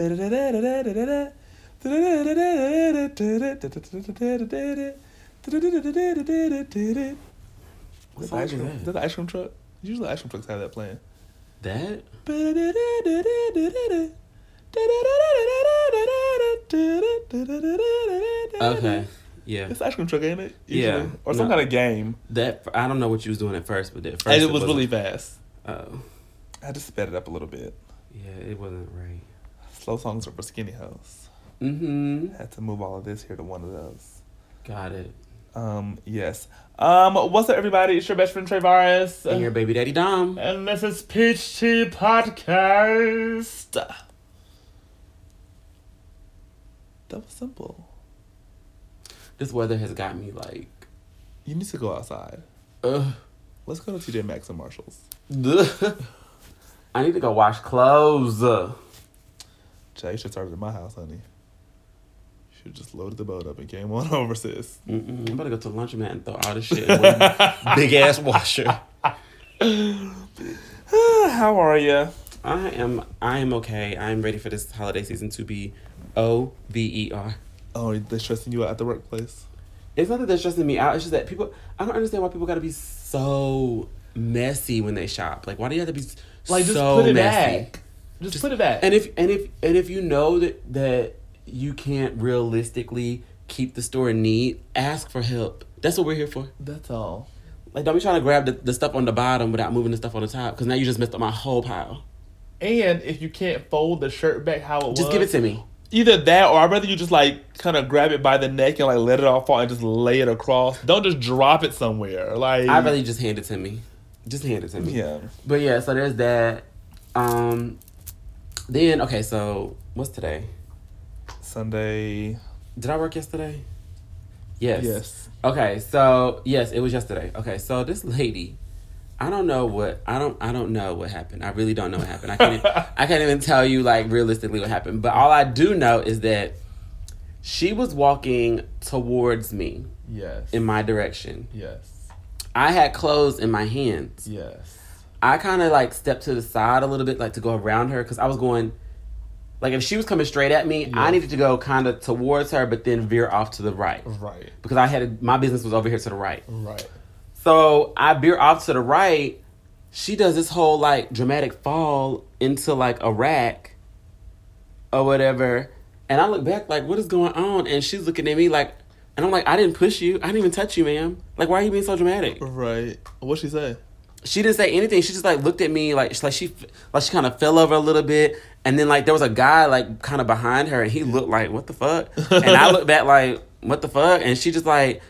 What Does the ice cream, that? the ice cream truck? Usually ice cream trucks have that playing. That? Okay. Yeah. It's ice cream truck, ain't it? Yeah. Or some No. kind of game. That I don't know what you was doing at first, but at first And it was really fast. Oh, I to sped it up a little bit. yeah, it wasn't right. Slow songs are for skinny hoes. Mm-hmm. Had to move all of this here to one of those. Got it. Um, yes. Um, what's up, everybody? It's your best friend Trey Varus. And your baby daddy Dom. And this is Peach Tea Podcast. That was simple. This weather has got me like, You need to go outside. ugh. Let's go to TJ Maxx and Marshalls. I need to go wash clothes. Jay, you should start at my house, honey. You should just loaded the boat up and came on over, sis. Mm-mm. I'm about to go to the laundromat and throw all this shit in one big ass washer. How are you? I am. I am okay. I am ready for this holiday season to be O V E R. Oh, they're stressing you out at the workplace? It's not that they're stressing me out. It's just that people. I don't understand why people got to be so messy when they shop. Like, why do you have to be Like, just so put it messy? back. Just, Just- put it back. And if and if and if you know that that you can't realistically keep the store neat, ask for help. That's what we're here for. That's all. Like, don't be trying to grab the, the stuff on the bottom without moving the stuff on the top, because now you just messed up my whole pile. And if you can't fold the shirt back how it was, Just give it to me. Either that, or I'd rather you just like kind of grab it by the neck and like let it all fall and just lay it across. Don't just drop it somewhere. Like I'd rather you just hand it to me. Just hand it to me. yeah. But yeah, so there's that. Um, then okay, so what's today? Sunday. Did I work yesterday? Yes. Yes. Okay, so yes, it was yesterday. Okay, so this lady, I don't know what I don't I don't know what happened. I really don't know what happened. I can't I can't even tell you like realistically what happened. But all I do know is that she was walking towards me Yes. in my direction. yes. I had clothes in my hands. Yes. I kind of like stepped to the side a little bit, like to go around her, because I was going, like if she was coming straight at me, I needed to go kind of towards her, but then veer off to the right Right. because I had my business was over here to the right. Right. So I veer off to the right. She does this whole like dramatic fall into like a rack or whatever, and I look back like, what is going on? And she's looking at me like, and I'm like, I didn't push you, I didn't even touch you, ma'am. Like, why are you being so dramatic? Right. What'd she say? She didn't say anything. She just like looked at me like she, like she like she kind of fell over a little bit, and then like there was a guy like kind of behind her, and he looked like what the fuck, and I looked back like what the fuck, and she just like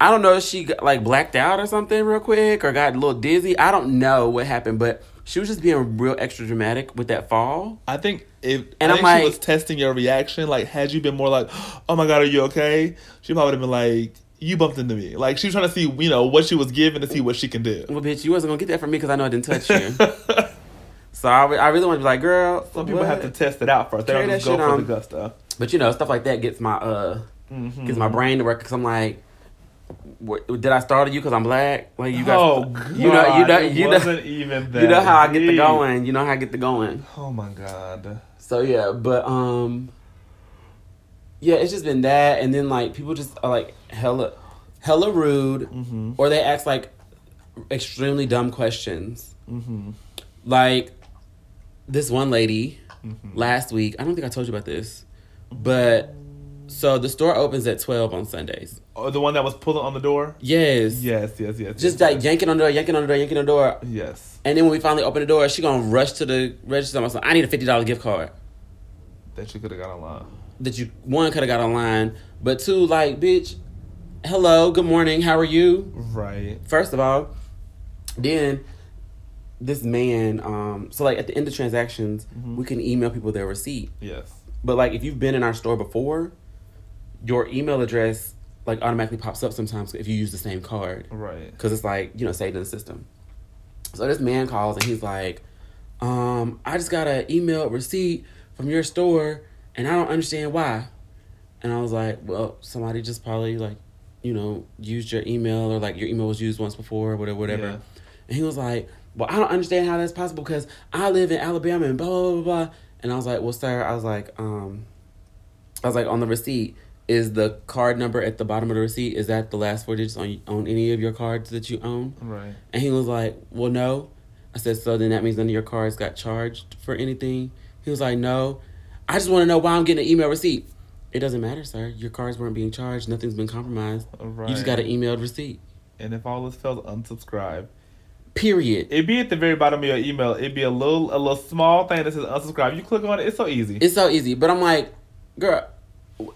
I don't know if she got, like blacked out or something real quick or got a little dizzy. I don't know what happened, but she was just being real extra dramatic with that fall. I think if And I I'm think she like- was testing your reaction. Like, had you been more like, "Oh my god, are you okay?" She probably would have been like, "You bumped into me." Like, she was trying to see, you know, what she was given to see what she can do. Well, bitch, you wasn't gonna get that from me because I know I didn't touch you. so I, I really want to be like, girl. Some people what? have to test it out first. They Carry don't just go shit for on. the gusto. But you know, stuff like that gets my uh Mm-hmm. gets my brain to work because I'm like, what, did I startle you because I'm black? Like you guys, oh god, you know, you know, it you know, wasn't even that. you know how I get the going. You know how I get the going. Oh my god. So yeah, but um, yeah, it's just been that, and then like people just are like hella, hella rude, Mm-hmm. or they ask like extremely dumb questions. Mm-hmm. Like this one lady Mm-hmm. last week. I don't think I told you about this, but so the store opens at twelve on Sundays. Oh, the one that was pulling on the door. Yes. Yes, yes, yes. Just yes, like yes. yanking on the door, yanking on the door, yanking on the door. yes. And then when we finally open the door, she gonna rush to the register. I'm like, I need a fifty dollar gift card That she could have got online. That you one could have got online, but two like, bitch, hello, good morning, how are you? Right. First of all, then this man, um, so like at the end of transactions, Mhm. we can email people their receipt. Yes. But like if you've been in our store before, your email address like automatically pops up sometimes if you use the same card. Right. because it's like you know saved in the system. So this man calls and he's like, um, "I just got an email receipt from your store, and I don't understand why." And I was like, "Well, somebody just probably like, you know, used your email or like your email was used once before, or whatever, whatever." Yeah. And he was like, "Well, I don't understand how that's possible because I live in Alabama and blah blah blah blah." And I was like, well, sir, I was like, um, I was like, on the receipt, is the card number at the bottom of the receipt, is that the last four digits on, on any of your cards that you own? Right. And he was like, well, no. I said, so then that means none of your cards got charged for anything? He was like, no. I just want to know why I'm getting an email receipt. It doesn't matter, sir. Your cards weren't being charged. Nothing's been compromised. Right. You just got an emailed receipt. And if all this fails, unsubscribe. Period. It'd be at the very bottom of your email. It'd be a little a little small thing that says unsubscribe. You click on it, it's so easy. It's so easy. But I'm like, girl.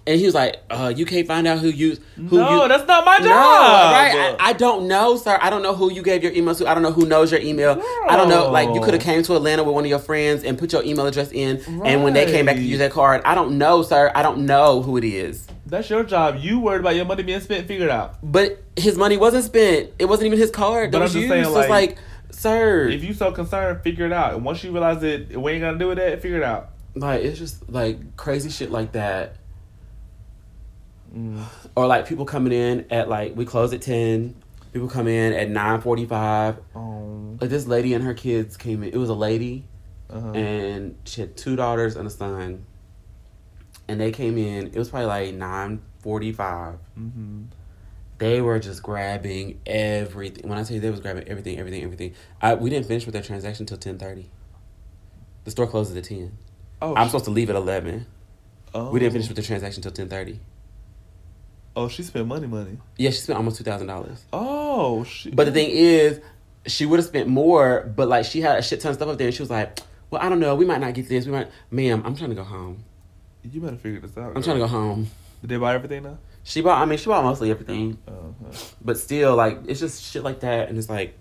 And he was like, uh, you can't find out who you who no, you that's not my job. No, right? I, I don't know, sir. I don't know who you gave your email to. I don't know who knows your email. I don't know. Like you could have came to Atlanta with one of your friends and put your email address in, and when they came back to Right. use that card, I don't know, sir. I don't know who it is. That's your job. You worried about your money being spent. Figure it out. But his money wasn't spent. It wasn't even his card that But I'm just used. saying, so it's like, like, sir, If you so concerned, figure it out. And once you realize it, we ain't gonna do with that, figure it out. like it's just like crazy shit like that. Mm. Or like people coming in at like we close at ten. People come in at nine forty five. Um, Like this lady and her kids came in. It was a lady, uh-huh. and she had two daughters and a son. And they came in. It was probably like nine forty five. hmm They were just grabbing everything. When I tell you they was grabbing everything, everything, everything. I we didn't finish with their transaction till ten thirty. The store closes at ten. Oh, I'm supposed to leave at eleven. oh. We didn't finish with the transaction till ten thirty. Oh, she spent money, money. Yeah, she spent almost two thousand dollars. Oh, she. But the thing is, she would have spent more. But like she had a shit ton of stuff up there, and she was like, "Well, I don't know. We might not get this. We might, ma'am. I'm trying to go home. you better figure this out. I'm trying to go home." Did they buy everything now? She bought. I mean, she bought mostly everything, Uh-huh. but still, like it's just shit like that, and it's like,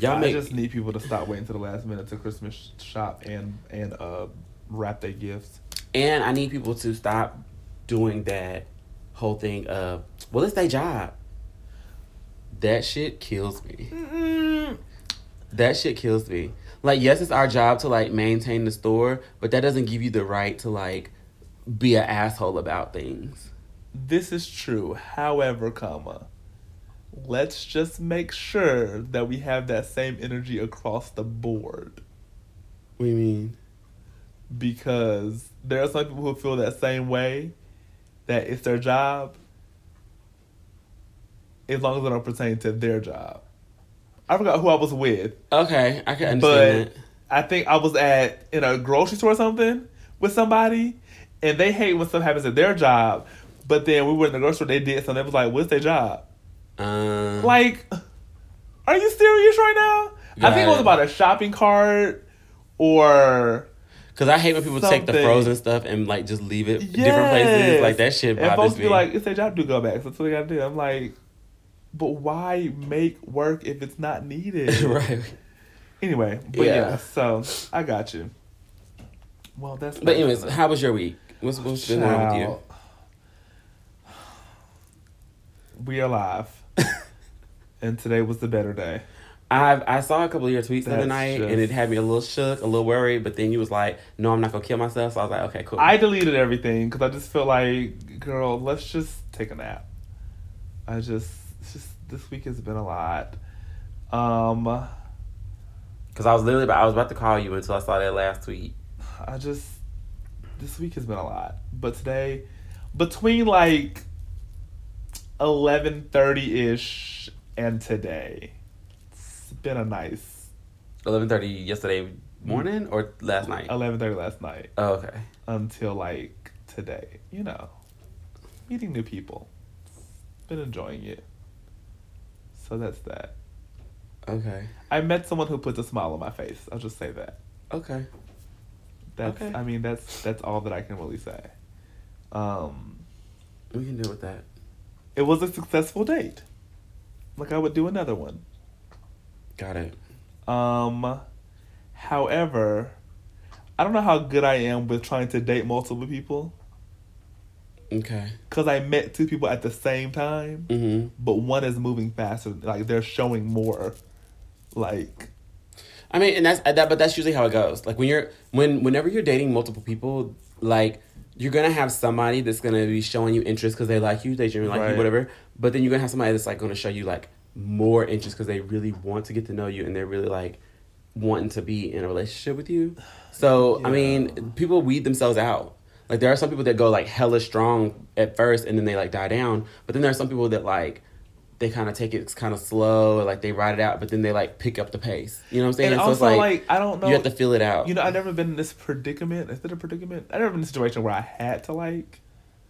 y'all I make. just need people to stop waiting to the last minute to Christmas shop and and uh wrap their gifts. And I need people to stop doing that whole thing of, well, it's their job. That shit kills me. That shit kills me. Like, yes, it's our job to like maintain the store, but that doesn't give you the right to like be an asshole about things. This is true. However, comma, let's just make sure that we have that same energy across the board we mean? because there are some people who feel that same way that it's their job as long as it don't pertain to their job. I forgot who I was with, Okay, I can but understand that. I think I was at in a grocery store or something with somebody, and they hate when stuff happens at their job. But then we were in the grocery store, they did something. It was like, "What's their job?" Um, Like, are you serious right now? I think it was about a shopping cart or Cause I hate when people take the frozen stuff and like just leave it different places. Like that shit And folks bothers be like, it's their job to go back. So that's what they gotta do. I'm like, but why make work if it's not needed? right. Anyway, but Yeah. yeah. so I got you. Well, that's. But anyways, how was your week? What's what's been on with you? We are live, and today was the better day. I I saw a couple of your tweets the other night, just- and it had me a little shook, a little worried. But then you was like, "No, I'm not gonna kill myself." So I was like, "Okay, cool." I deleted everything because I just feel like, girl, let's just take a nap. I just, it's just this week has been a lot. Um, Because I was literally, about, I was about to call you until I saw that last tweet. I just this week has been a lot, but today, between like eleven thirty ish and today, a nice Eleven thirty yesterday morning or last night. eleven thirty last night Oh, okay. until like today. You know, meeting new people. Been enjoying it. So that's that. Okay. I met someone who puts a smile on my face. I'll just say that. Okay. That's Okay. I mean that's that's all that I can really say. Um We can deal with that. it was a successful date. Like I would do another one. Got it. Um however, I don't know how good I am with trying to date multiple people Okay. cuz I met two people at the same time, Mm-hmm. but one is moving faster like they're showing more like I mean, and that's that, but that's usually how it goes. Like when you're when whenever you're dating multiple people, like you're gonna have somebody that's gonna be showing you interest because they like you, they genuinely like Right. you, whatever. But then you're gonna have somebody that's like gonna show you like more interest because they really want to get to know you and they're really like wanting to be in a relationship with you. So I mean, people weed themselves out. Like there are some people that go like hella strong at first and then they like die down. But then there are some people that like they kind of take it kind of slow, like they ride it out, but then they like pick up the pace. You know what I'm saying? And so it's also, like, like, I don't know. you have to feel it out. You know, I've never been in this predicament. Is it a predicament? I've never been in a situation where I had to like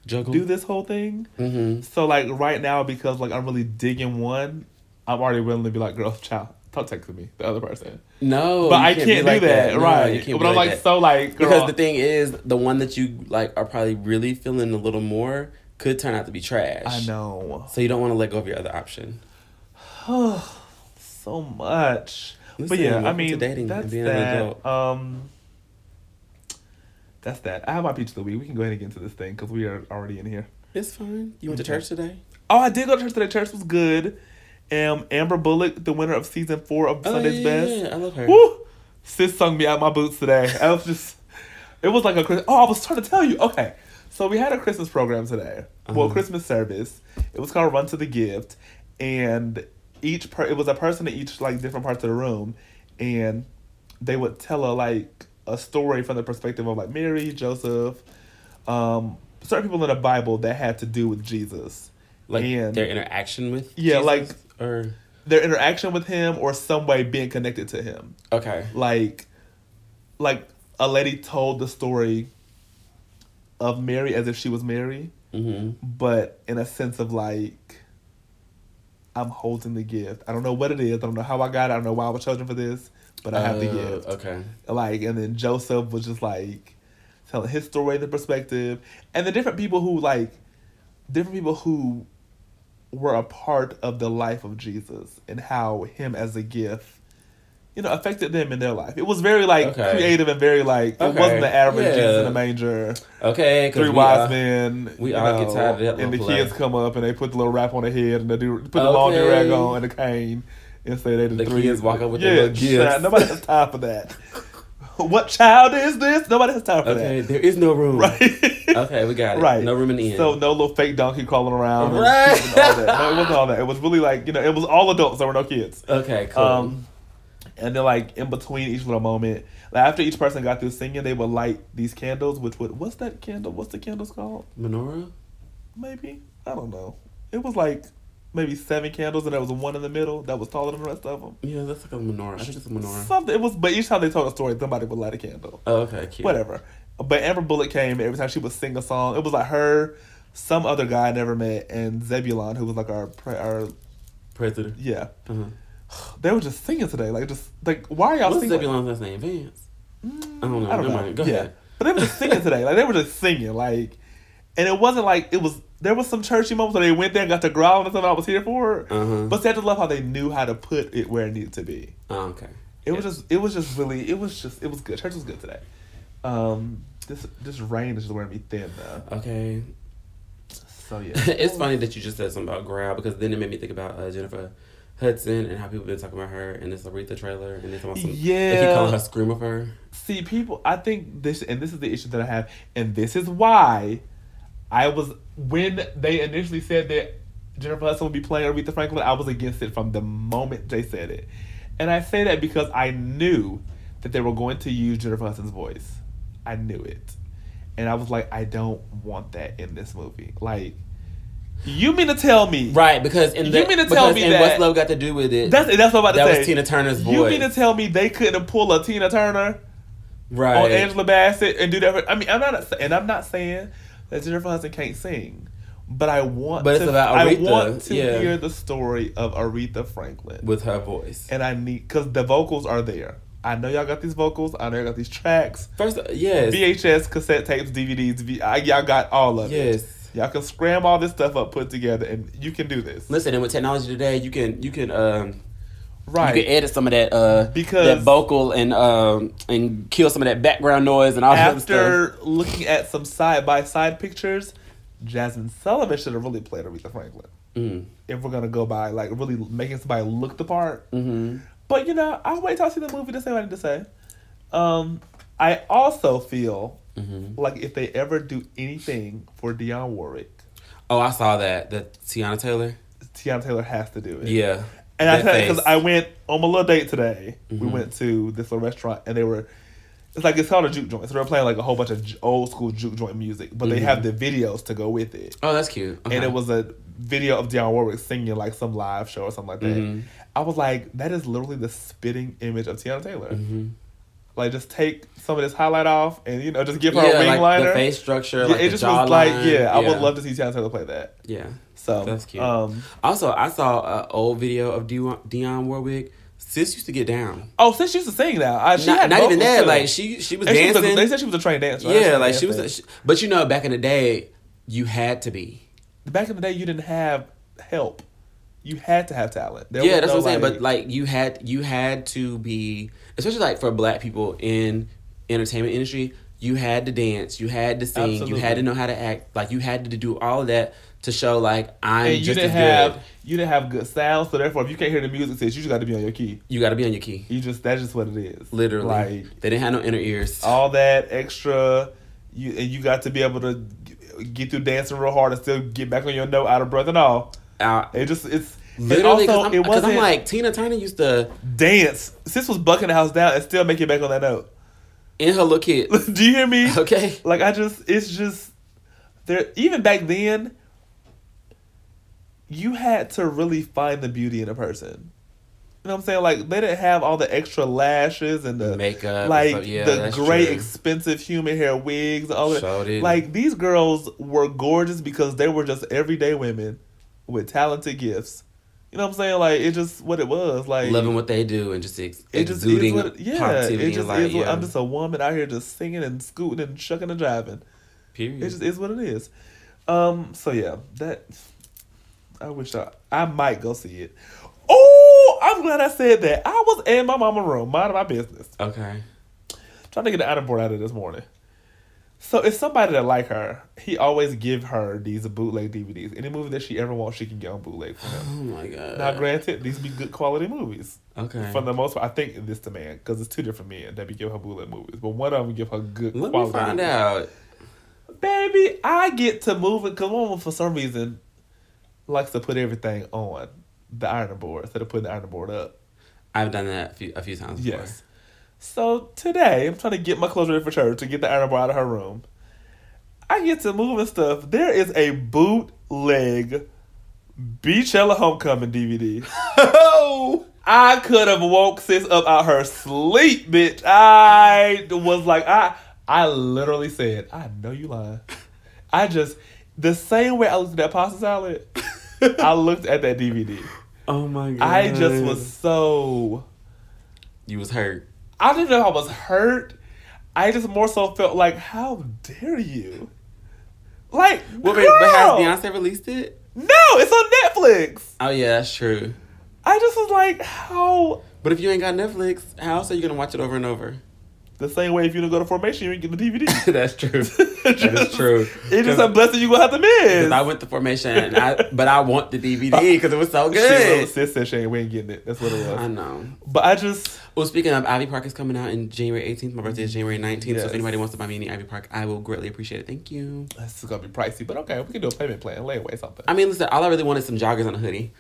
juggle. do this whole thing. Mm-hmm. So like right now, because like I'm really digging one, I'm already willing to be like, girl, child, don't text me, the other person. No, but I can't can't, do like that, No, right? you can't but I'm like that. so like girl, Because the thing is, the one that you like are probably really feeling a little more could turn out to be trash. I know So you don't want to let go of your other option. Oh, so much. but yeah, I mean dating that's that. adult. Um, that's that. I have my peach of the week. We can go ahead and get into this thing because we are already in here. It's fine. You went to church today? Oh, I did go to church today. Church was good. Um, Amber Bullock, the winner of season four of Sunday's oh, yeah, Best. yeah, yeah. I love her. Woo! Sis sung me out my boots today. I was just, it was like a. Oh, I was trying to tell you. Okay, so we had a Christmas program today. Well, Uh-huh. Christmas service. It was called Run to the Gift, and each per it was a person in each like different parts of the room, and they would tell a like a story from the perspective of like Mary, Joseph, um, certain people in the Bible that had to do with Jesus, Like and their interaction with Yeah, Jesus? like- or their interaction with him or some way being connected to him. okay. like like a lady told the story of Mary as if she was Mary, Mm-hmm. but in a sense of like I'm holding the gift. I don't know what it is. I don't know how I got it. I don't know why I was chosen for this, but I have the gift. Okay. Like and then Joseph was just like telling his story, the perspective, and the different people who like different people who were a part of the life of Jesus and how him as a gift, you know, affected them in their life. It was very like Okay. creative and very like it Okay. wasn't the average Yeah. Jesus in a manger, Okay, three wise men. we all get tired of that and the play. kids come up and they put the little wrap on their head and they do put the laundry Okay. rag on and the cane and say they the, The three kids walk up with yeah, their little gifts. child, Nobody has time for that. what child is this? Nobody has time for that. Okay. There is no room. Right. Okay, we got it. Right. No room in the end. So no little fake donkey crawling around. Right. and all that. No, it wasn't all that. It was really like you know, it was all adults. There were no kids. okay. Cool. Um, and then like in between each little moment, like after each person got through singing, they would light these candles. Which would what's that candle? What's the candles called? Menorah. Maybe I don't know. It was like maybe seven candles, and there was one in the middle that was taller than the rest of them. Yeah, that's like a menorah. I think it's a menorah. Something. It was, but each time they told a story, somebody would light a candle. Oh, okay. Cute. whatever. But Amber Bullock came every time she would sing a song. It was like her, some other guy I never met, and Zebulon, who was like our pre- our President. yeah. Uh-huh. They were just singing today, like just like why are y'all What's singing? Zebulon's last name? Vance. Mm, I don't know. I don't Never know. mind. Go yeah. ahead. But they were just singing today. Like they were just singing. Like, and it wasn't like it was. There was some churchy moments where they went there and got to growl and something I was here for. Uh-huh. But see, I just love how they knew how to put it where it needed to be. Oh, okay. It was just. It was just really. It was just. It was good. Church was good today. Um, this this rain is just wearing me thin though. Okay. So yeah. it's funny that you just said something about growl because then it made me think about uh, Jennifer Hudson and how people been talking about her and this Aretha trailer and they talking about some. They keep calling her scream of her. See, people. I think this, and this is the issue that I have, and this is why I was when they initially said that Jennifer Hudson would be playing Aretha Franklin. I was against it from the moment they said it, and I say that because I knew that they were going to use Jennifer Hudson's voice. I knew it, and I was like, I don't want that in this movie. Like, you mean to tell me Right, because in the You mean to tell me that- what's love got to do with it? That's that's what I'm about to That say. was Tina Turner's voice. You mean to tell me they couldn't pull a Tina Turner? right. on Angela Bassett and do that. For, I mean, I'm not, and I'm not saying that Jennifer Hudson can't sing, but I want. But it's to, about I Aretha, want to yeah. hear the story of Aretha Franklin, with her voice. and I need because the vocals are there. I know y'all got these vocals. I know y'all got these tracks, First, yes, VHS, cassette tapes, DVDs. V- I, y'all got all of it. yes. Y'all can scram all this stuff up, put together, and you can do this. Listen, and with technology today, you can you can um Right. you can edit some of that uh Because- that vocal and um and kill some of that background noise and all that stuff. After looking at some side by side pictures, Jazmine Sullivan should have really played Aretha Franklin. Mm. if we're gonna go by like really making somebody look the part. Mm-hmm. But you know, I'll wait till I see the movie to say what I need to say. Um, I also feel Mm-hmm. like if they ever do anything for Dionne Warwick, Oh, I saw that. That Teyana Taylor. Teyana Taylor has to do it. Yeah. And I That because. I went on my little date today. We Mhm. went to this little restaurant and they were. It's like it's called a juke joint. So they're playing like a whole bunch of old school juke joint music, but they Mhm. have the videos to go with it. Oh, that's cute. Okay. And it was a video of Dionne Warwick singing like some live show or something like that. Mhm. I was like, that is literally the spitting image of Teyana Taylor. Mhm. Like, just take some of this highlight off and you know just give her yeah, a wing like liner. the face structure, Yeah, like it the just was like, yeah, I would love to see Teyana Taylor play that. Yeah. So That's cute. Um, Also, I saw an old video of Dion- Dionne Warwick. Sis used to get down. oh, sis used to sing now, I, she Not, had not even that. too. Like she, she was And she was a- dancing. they said she was a trained dancer. right? yeah, like she was. A, she, but you know, back in the day, you had to be. back in the day, you didn't have help. You had to have talent. There yeah, that's what I'm saying. But like you had you had to be, especially like for black people in entertainment industry, you had to dance, you had to sing, you had to know how to act. Like you had to do all of that to show like I'm and you just didn't have good. you didn't have good sound. So therefore, if you can't hear the music, sis, you just got to be on your key. You got to be on your key. You just that's just what it is. Literally, like they didn't have no inner ears. all that extra. You and you got to be able to get through dancing real hard and still get back on your note out of breath and all. Uh, It just it's literally, also, because it wasn't I'm like Tina Turner used to dance. Sis was bucking the house down and still make it back on that note. in her little kid. Do you hear me? Okay. Like I just, it's just there. Even back then, you had to really find the beauty in a person. You know what I'm saying? Like they didn't have all the extra lashes and the Makeup, like yeah, the great true. expensive human hair wigs, all that. Like these girls were gorgeous because they were just everyday women with talented gifts. You know what I'm saying? Like it's just what it was. Like loving what they do and just ex- it just exuding is what it, yeah. It just like is. What, yeah. I'm just a woman out here just singing and scooting and shucking and driving. period. It just is what it is. Um. So yeah, that I wish I I might go see it. Oh, I'm glad I said that. I was in my mama room, minding my business, okay. trying to get the item board out of this morning. So it's somebody that like her. He always give her these bootleg DVDs. Any movie that she ever wants, she can get on bootleg from Oh my god. now, granted, these be good quality movies. okay. For the most part, I think this the man because it's two different men that be give her bootleg movies, but one of them give her good Let me find movies. out. Baby, I get to move it because woman for some reason likes to put everything on the ironing board instead of putting the ironing board up. I've done that a few, a few times before. Yes. So today I'm trying to get my clothes ready for church to get the ironing board out of her room. I get to moving stuff. There is a bootleg Beychella Homecoming DVD. Oh. I could have woke sis up out her sleep, bitch. I was like, I I literally said, I know you lying. I just the same way I looked at that pasta salad, I looked at that DVD. Oh my god. I just was so You was hurt. I didn't know I was hurt. I just more so felt like, how dare you? Like, Well, girl, but, but has Beyonce released it? no, it's on Netflix. Oh yeah, that's true. I just was like, how? But if you ain't got Netflix, how else are you gonna watch it over and over? The same way if you don't go to formation, you get the DVD. that's true. that is true. It's just a blessing you gonna have to miss. I went to formation, and I, but I want the DVD because it was so Shit, little good. sis said she ain't, we ain't getting it. That's what it was. I know. But I just, Well, speaking of Ivy Park is coming out in January 18th. My birthday is January 19th. So if anybody wants to buy me any Ivy Park, I will greatly appreciate it. Thank you. this is gonna be pricey, but okay, we can do a payment plan, layaway something. I mean, listen, all I really want is some joggers and a hoodie,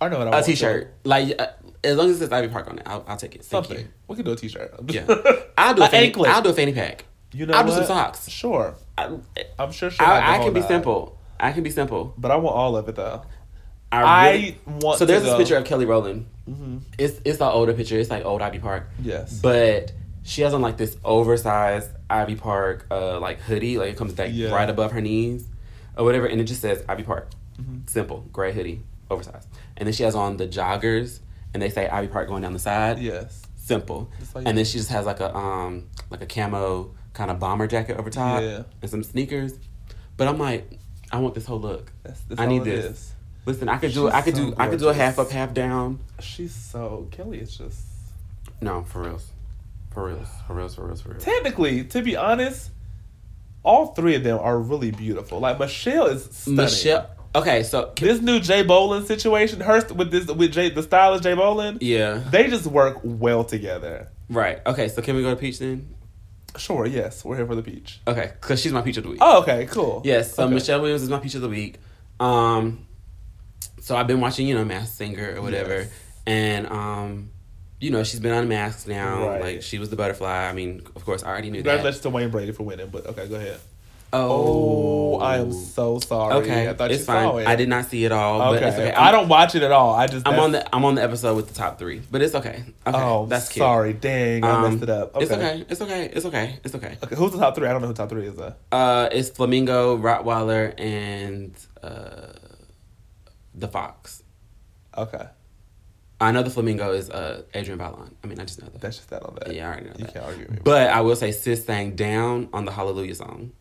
I know what I a want. t-shirt. Like uh, as long as it says Ivy Park on it, I'll, I'll take it. Thank Something. you. We can do a t-shirt. Yeah, I'll do a An fanny. anklet. I'll do a fanny pack. You know I'll do what? some socks. Sure. I, I'm sure she'll have the I, I whole can be nine. simple. I can be simple. But I want all of it though. I, really- want. so there's to this go. picture of Kelly Rowland. Mhm. It's it's the older picture. It's like old Ivy Park. Yes. But she has on like this oversized Ivy Park uh like hoodie, like it comes like Yeah. right above her knees or whatever, and it just says Ivy Park. Mhm. Simple, gray hoodie, oversized. And then she has on the joggers and they say Ivy Park going down the side. Yes. Simple. Like- and then she just has like a um like a camo kind of bomber jacket over top Yeah. and some sneakers. But I'm like, I want this whole look. That's, that's I need this. is. Listen, I could do She's I could so do I could do a half up, half down. She's so Kelly is just No, for reals. For reals. For reals, for reals, for reals. technically, to be honest, all three of them are really beautiful. Like Michelle is stunning. Michelle Okay, so This new Jay Bolin situation, her with this with Jay, the stylist Jay Bolin, yeah. they just work well together. Right. Okay, so can we go to Peach then? Sure, yes, we're here for the peach. Okay, because she's my Peach of the Week. Oh, okay, cool. Yes, so Okay. Michelle Williams is my Peach of the Week. Um, so I've been watching, you know, Masked Singer or whatever, Yes. and um, you know she's been unmasked now. Right. Like she was the butterfly. I mean, of course, I already knew that. Congratulations to Wayne Brady for winning, but okay, go ahead. Oh, Oh, I am so sorry. Okay, I thought it's you fine. saw it. I did not see it all, Okay. but it's okay. I I'm, don't watch it at all. I just I'm on the I'm on the episode with the top three, but it's okay. Okay, Oh, that's cute. sorry. Dang, I Um, messed it up. Okay. It's okay. It's okay. It's okay. It's okay. Okay, who's the top three? I don't know who top three is. Though. Uh, it's Flamingo, Rottweiler, and uh, the Fox. Okay, I know the Flamingo is uh Adrienne Bailon. I mean, I just know that. that's just that on that. Yeah, I already know You that. can't argue with me. But I will say, Sis sang down on the Hallelujah song.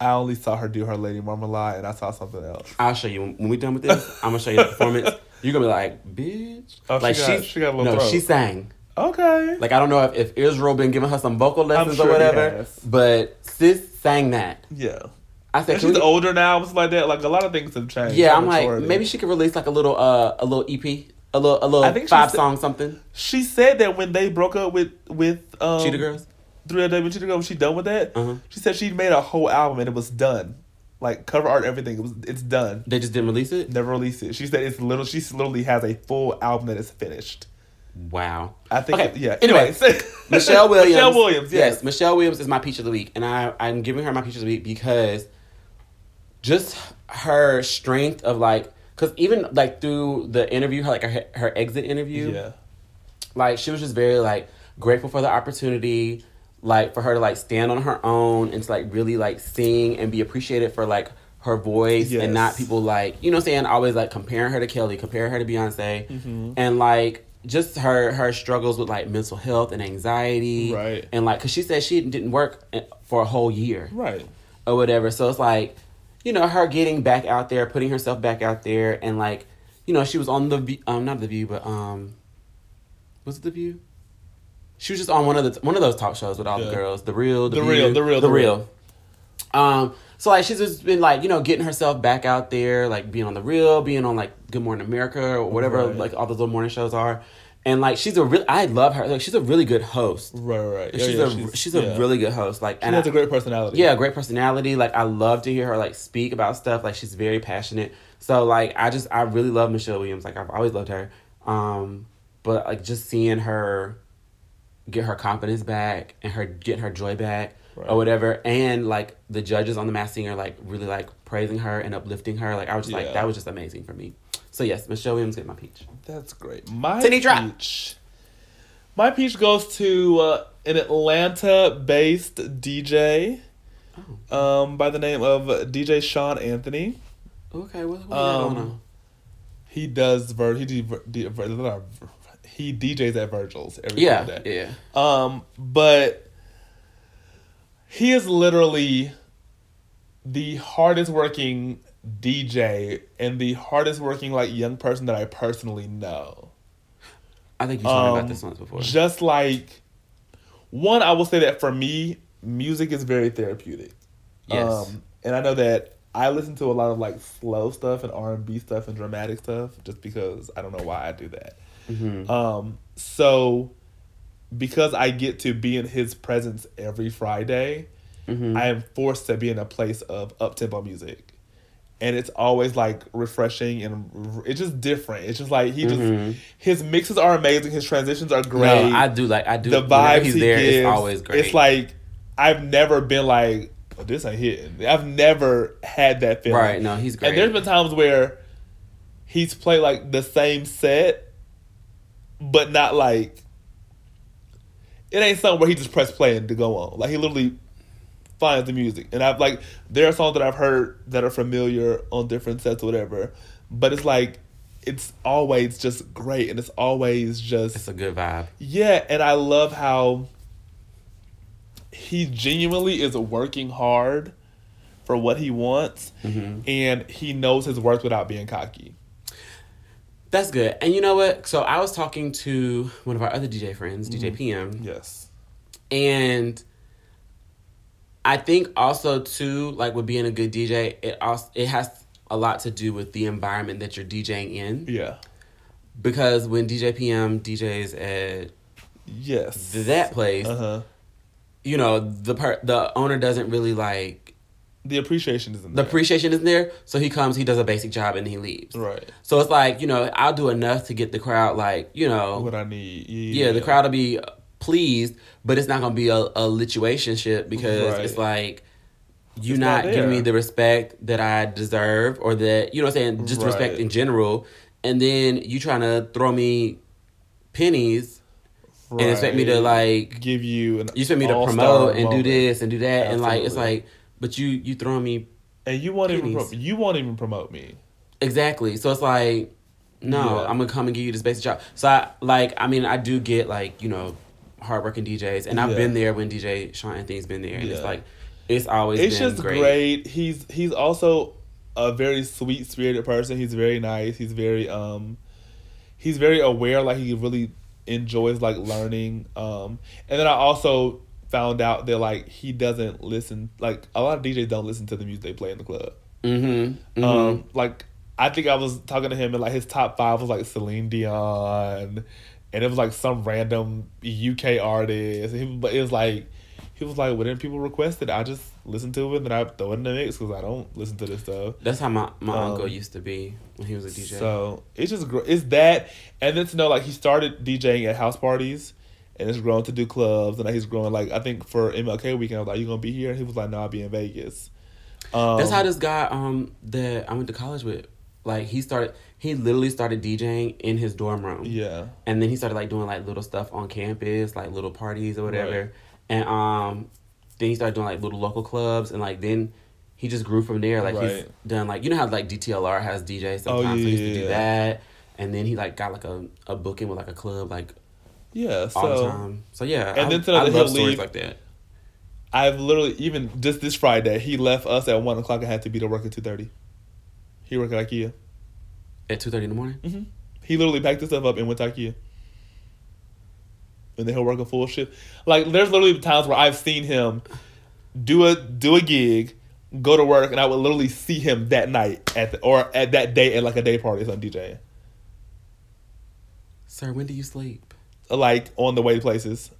I only saw her do her Lady Marmalade, and I saw something else. I'll show you when we done with this. I'm gonna show you the performance. You're gonna be like, bitch. Oh, she got- she got a little no, throat. she sang. Okay. Like I don't know if, if Israel been giving her some vocal lessons sure or whatever, but Sis sang that. yeah. I said, And she's we- older now, stuff like that. Like a lot of things have changed. yeah, I'm like, maybe she could release like a little uh a little EP, a little a little I think she five said- song something. She said that when they broke up with with um, Cheetah Girls. Three of them Cheetah Girls, she done with that. Uh-huh. She said she made a whole album and it was done, like cover art, everything. It was it's done. They just didn't release it. Never released it. She said it's little. She literally has a full album that is finished. Wow. I think. Okay, it- yeah. anyway, Michelle Williams. Michelle Williams. Yes. Michelle Williams is my peach of the week, and I I'm giving her my peach of the week because just her strength of like, because even like through the interview, her like her, her exit interview, Yeah. like she was just very like grateful for the opportunity, like for her to like stand on her own and to like really like sing and be appreciated for like her voice Yes. and not people like you know saying always like comparing her to Kelly, comparing her to Beyonce, Mm-hmm. and like just her her struggles with like mental health and anxiety, Right. And like, cause she said she didn't work eh, for a whole year, Right. or whatever. So it's like, you know, her getting back out there, putting herself back out there, and like, you know, she was on the um not the View, but um, was it the View? She was just on one of the one of those talk shows with all the girls, the real, the, The View, Real, The Real, the The real. Real. Um, so like she's just been like you know getting herself back out there, like being on the real, being on like Good Morning America or whatever, Right. like all those little morning shows are. And like she's a real, I love her. Like she's a really good host. Right. Right. Yeah, she's yeah, a she's, a yeah. really good host. Like She and has I- a great personality. yeah, great personality. Like I love to hear her like speak about stuff. Like she's very passionate. So like I just I really love Michelle Williams. Like I've always loved her. Um, but like just seeing her get her confidence back and her get her joy back Right. or whatever, and like the judges on the Masked Singer like really like praising her and uplifting her. Like I was just Yeah. like that was just amazing for me. So yes, Michelle Williams get my peach. That's great. My peach. My peach goes to uh, an Atlanta-based DJ Oh. um, by the name of DJ Sean Anthony. Okay, what, what Um, going on? He does ver- he d- ver- d- ver- he DJs at Virgil's every Yeah, yeah. Um, but he is literally the hardest working DJ and the hardest working like young person that I personally know. I think you me Um, about this once before. Just like one, I will say that for me, music is very therapeutic. Yes. Um, and I know that I listen to a lot of like slow stuff and R and B stuff and dramatic stuff, just because I don't know why I do that. Mhm. Um, so because I get to be in his presence every Friday, Mhm. I am forced to be in a place of up tempo music. And it's always like refreshing and it's just different. It's just like he just Mhm. his mixes are amazing. His transitions are great. No, I do like I do. the vibes he's he there, gives, it's always great. It's like I've never been like oh, this ain't hitting. I've never had that feeling. right. No, he's great. And there's been times where he's played like the same set, but not like it ain't something where he just press play and to go on. Like he literally finds the music. And I've like there are songs that I've heard that are familiar on different sets or whatever. But it's like it's always just great and it's always just it's a good vibe. yeah, and I love how he genuinely is working hard for what he wants, Mm-hmm. and he knows his worth without being cocky. That's good. And you know what? So I was talking to one of our other DJ friends, DJ PM, Yes. and I think also too, like with being a good DJ, it also it has a lot to do with the environment that you're DJing in. Yeah. Because when DJ PM DJs at Yes. that place, Uh huh. you know the per- the owner doesn't really like The appreciation isn't the there. appreciation isn't there. So he comes, he does a basic job, and he leaves. right. So it's like you know, I'll do enough to get the crowd like you know, What I need. yeah, the crowd will be pleased, but it's not gonna be a, a situationship because Right. it's like you It's not, not giving me the respect that I deserve or that you know what I'm saying, just respect in general, and then you trying to throw me pennies and expect me to like give you an you expect me to promote and moment. do this and do that and like it's like but you you throwing me and you won't even pro- you won't even promote me. Exactly. So it's like, no, Yeah. I'm gonna come and give you this basic job. So I like, I mean, I do get like, you know, hardworking DJs, and I've Yeah. been there when DJ Sean Anthony's been there, and it's like, it's always It's been just great. great. He's he's also a very sweet spirited person. He's very nice. He's very um he's very aware, like he really enjoys like learning. Um and then I also found out that like he doesn't listen like a lot of DJs don't listen to the music they play in the club. Mm-hmm. Um, like I think I was talking to him and like his top five was like Celine Dion, and it was like some random UK artist. He, but it was like he was like, whenever people requested, I just listen to it and then I throw it in the mix because I don't listen to this stuff. That's how my my Um, uncle used to be when he was a DJ. So it's just it's that, and then to know like he started DJing at house parties. And it's grown to do clubs, and like, he's growing. Like I think for MLK weekend, I was like, "You gonna be here?" And he was like, "No, I'll be in Vegas." Um, That's how this guy um that I went to college with, like he started, he literally started DJing in his dorm room. Yeah, and then he started like doing like little stuff on campus, like little parties or whatever. Right. And um, then he started doing like little local clubs, and like then he just grew from there. Like he's done like you know how like DTLR has DJs Oh, sometimes. so he used to do yeah. that, and then he like got like a, a booking with like a club like yeah. all the So time. So yeah, And I, then to know I love stories leave- like that. I've literally even just this Friday he left us at one o'clock and had to be to work at two thirty. He worked at IKEA. At two thirty in the morning. Mm-hmm. He literally packed his stuff up and went to IKEA. And then he'll work a full shift. Like there's literally times where I've seen him do a do a gig, go to work, and I would literally see him that night at the, or at that day at like a day party or something DJing. Sir, when do you sleep? Like on the way to places.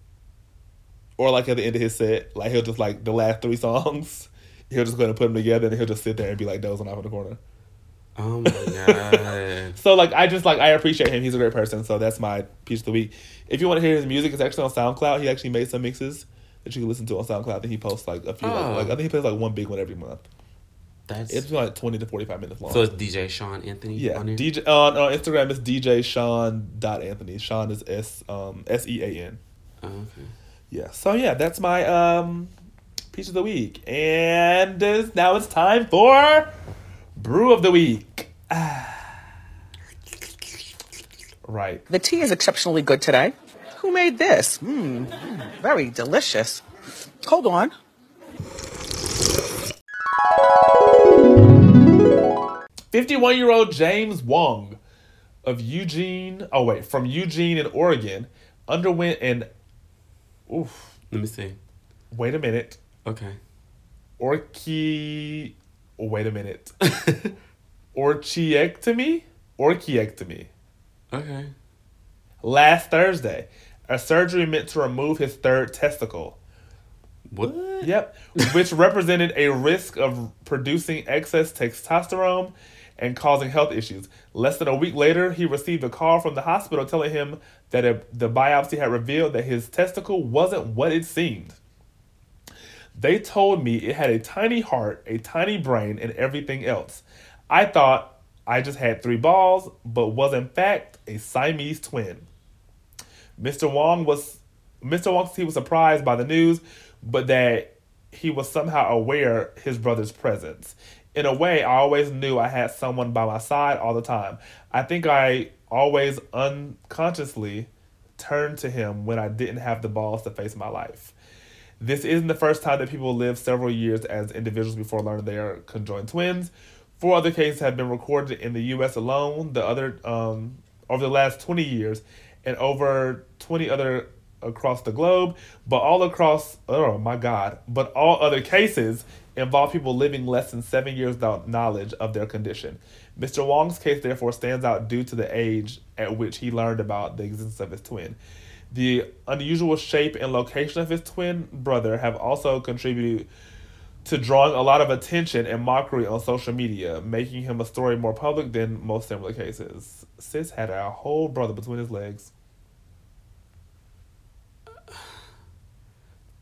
Or like at the end of his set, like he'll just like the last three songs, he'll just go and put them together, and he'll just sit there and be like dozing off in the corner. Oh my god. So like I just like I appreciate him. He's a great person. So that's my piece of the week. If you want to hear his music, it's actually on SoundCloud. He actually made some mixes that you can listen to on SoundCloud. Think he posts like a few. Oh. Like, like I think he plays like one big one every month. That's It's like twenty to forty five minutes long. so it's DJ Sean Anthony. yeah, on? DJ on, on Instagram it's DJ Sean dot Anthony. Sean is S um S E A N. Oh, okay. Yeah. So yeah, that's my um piece of the week, and now it's time for brew of the week. right. The tea is exceptionally good today. Who made this? Mmm, very delicious. Hold on. Fifty-one-year-old James Wong of Eugene. Oh wait, from Eugene in Oregon, underwent an. Oof. Let me see. Wait a minute. Okay. Orchi. Oh, wait a minute. Orchiectomy. Orchiectomy. Okay. Last Thursday, a surgery meant to remove his third testicle. What? Yep, which represented a risk of producing excess testosterone and causing health issues. Less than a week later, he received a call from the hospital telling him that a, the biopsy had revealed that his testicle wasn't what it seemed. They told me it had a tiny heart, a tiny brain, and everything else. I thought I just had three balls, but was in fact a Siamese twin. Mr. Wong was Mr. Wong he was surprised by the news, but that he was somehow aware his brother's presence. In a way, I always knew I had someone by my side all the time. I think I always unconsciously turned to him when I didn't have the balls to face my life. This isn't the first time that people live several years as individuals before learning they are conjoined twins. Four other cases have been recorded in the U.S. alone. The other um, over the last twenty years, and over twenty other across the globe. But all across, oh my God! But all other cases involve people living less than seven years without knowledge of their condition. Mr. Wong's case therefore stands out due to the age at which he learned about the existence of his twin. The unusual shape and location of his twin brother have also contributed to drawing a lot of attention and mockery on social media, making him a story more public than most similar cases. Sis had a whole brother between his legs.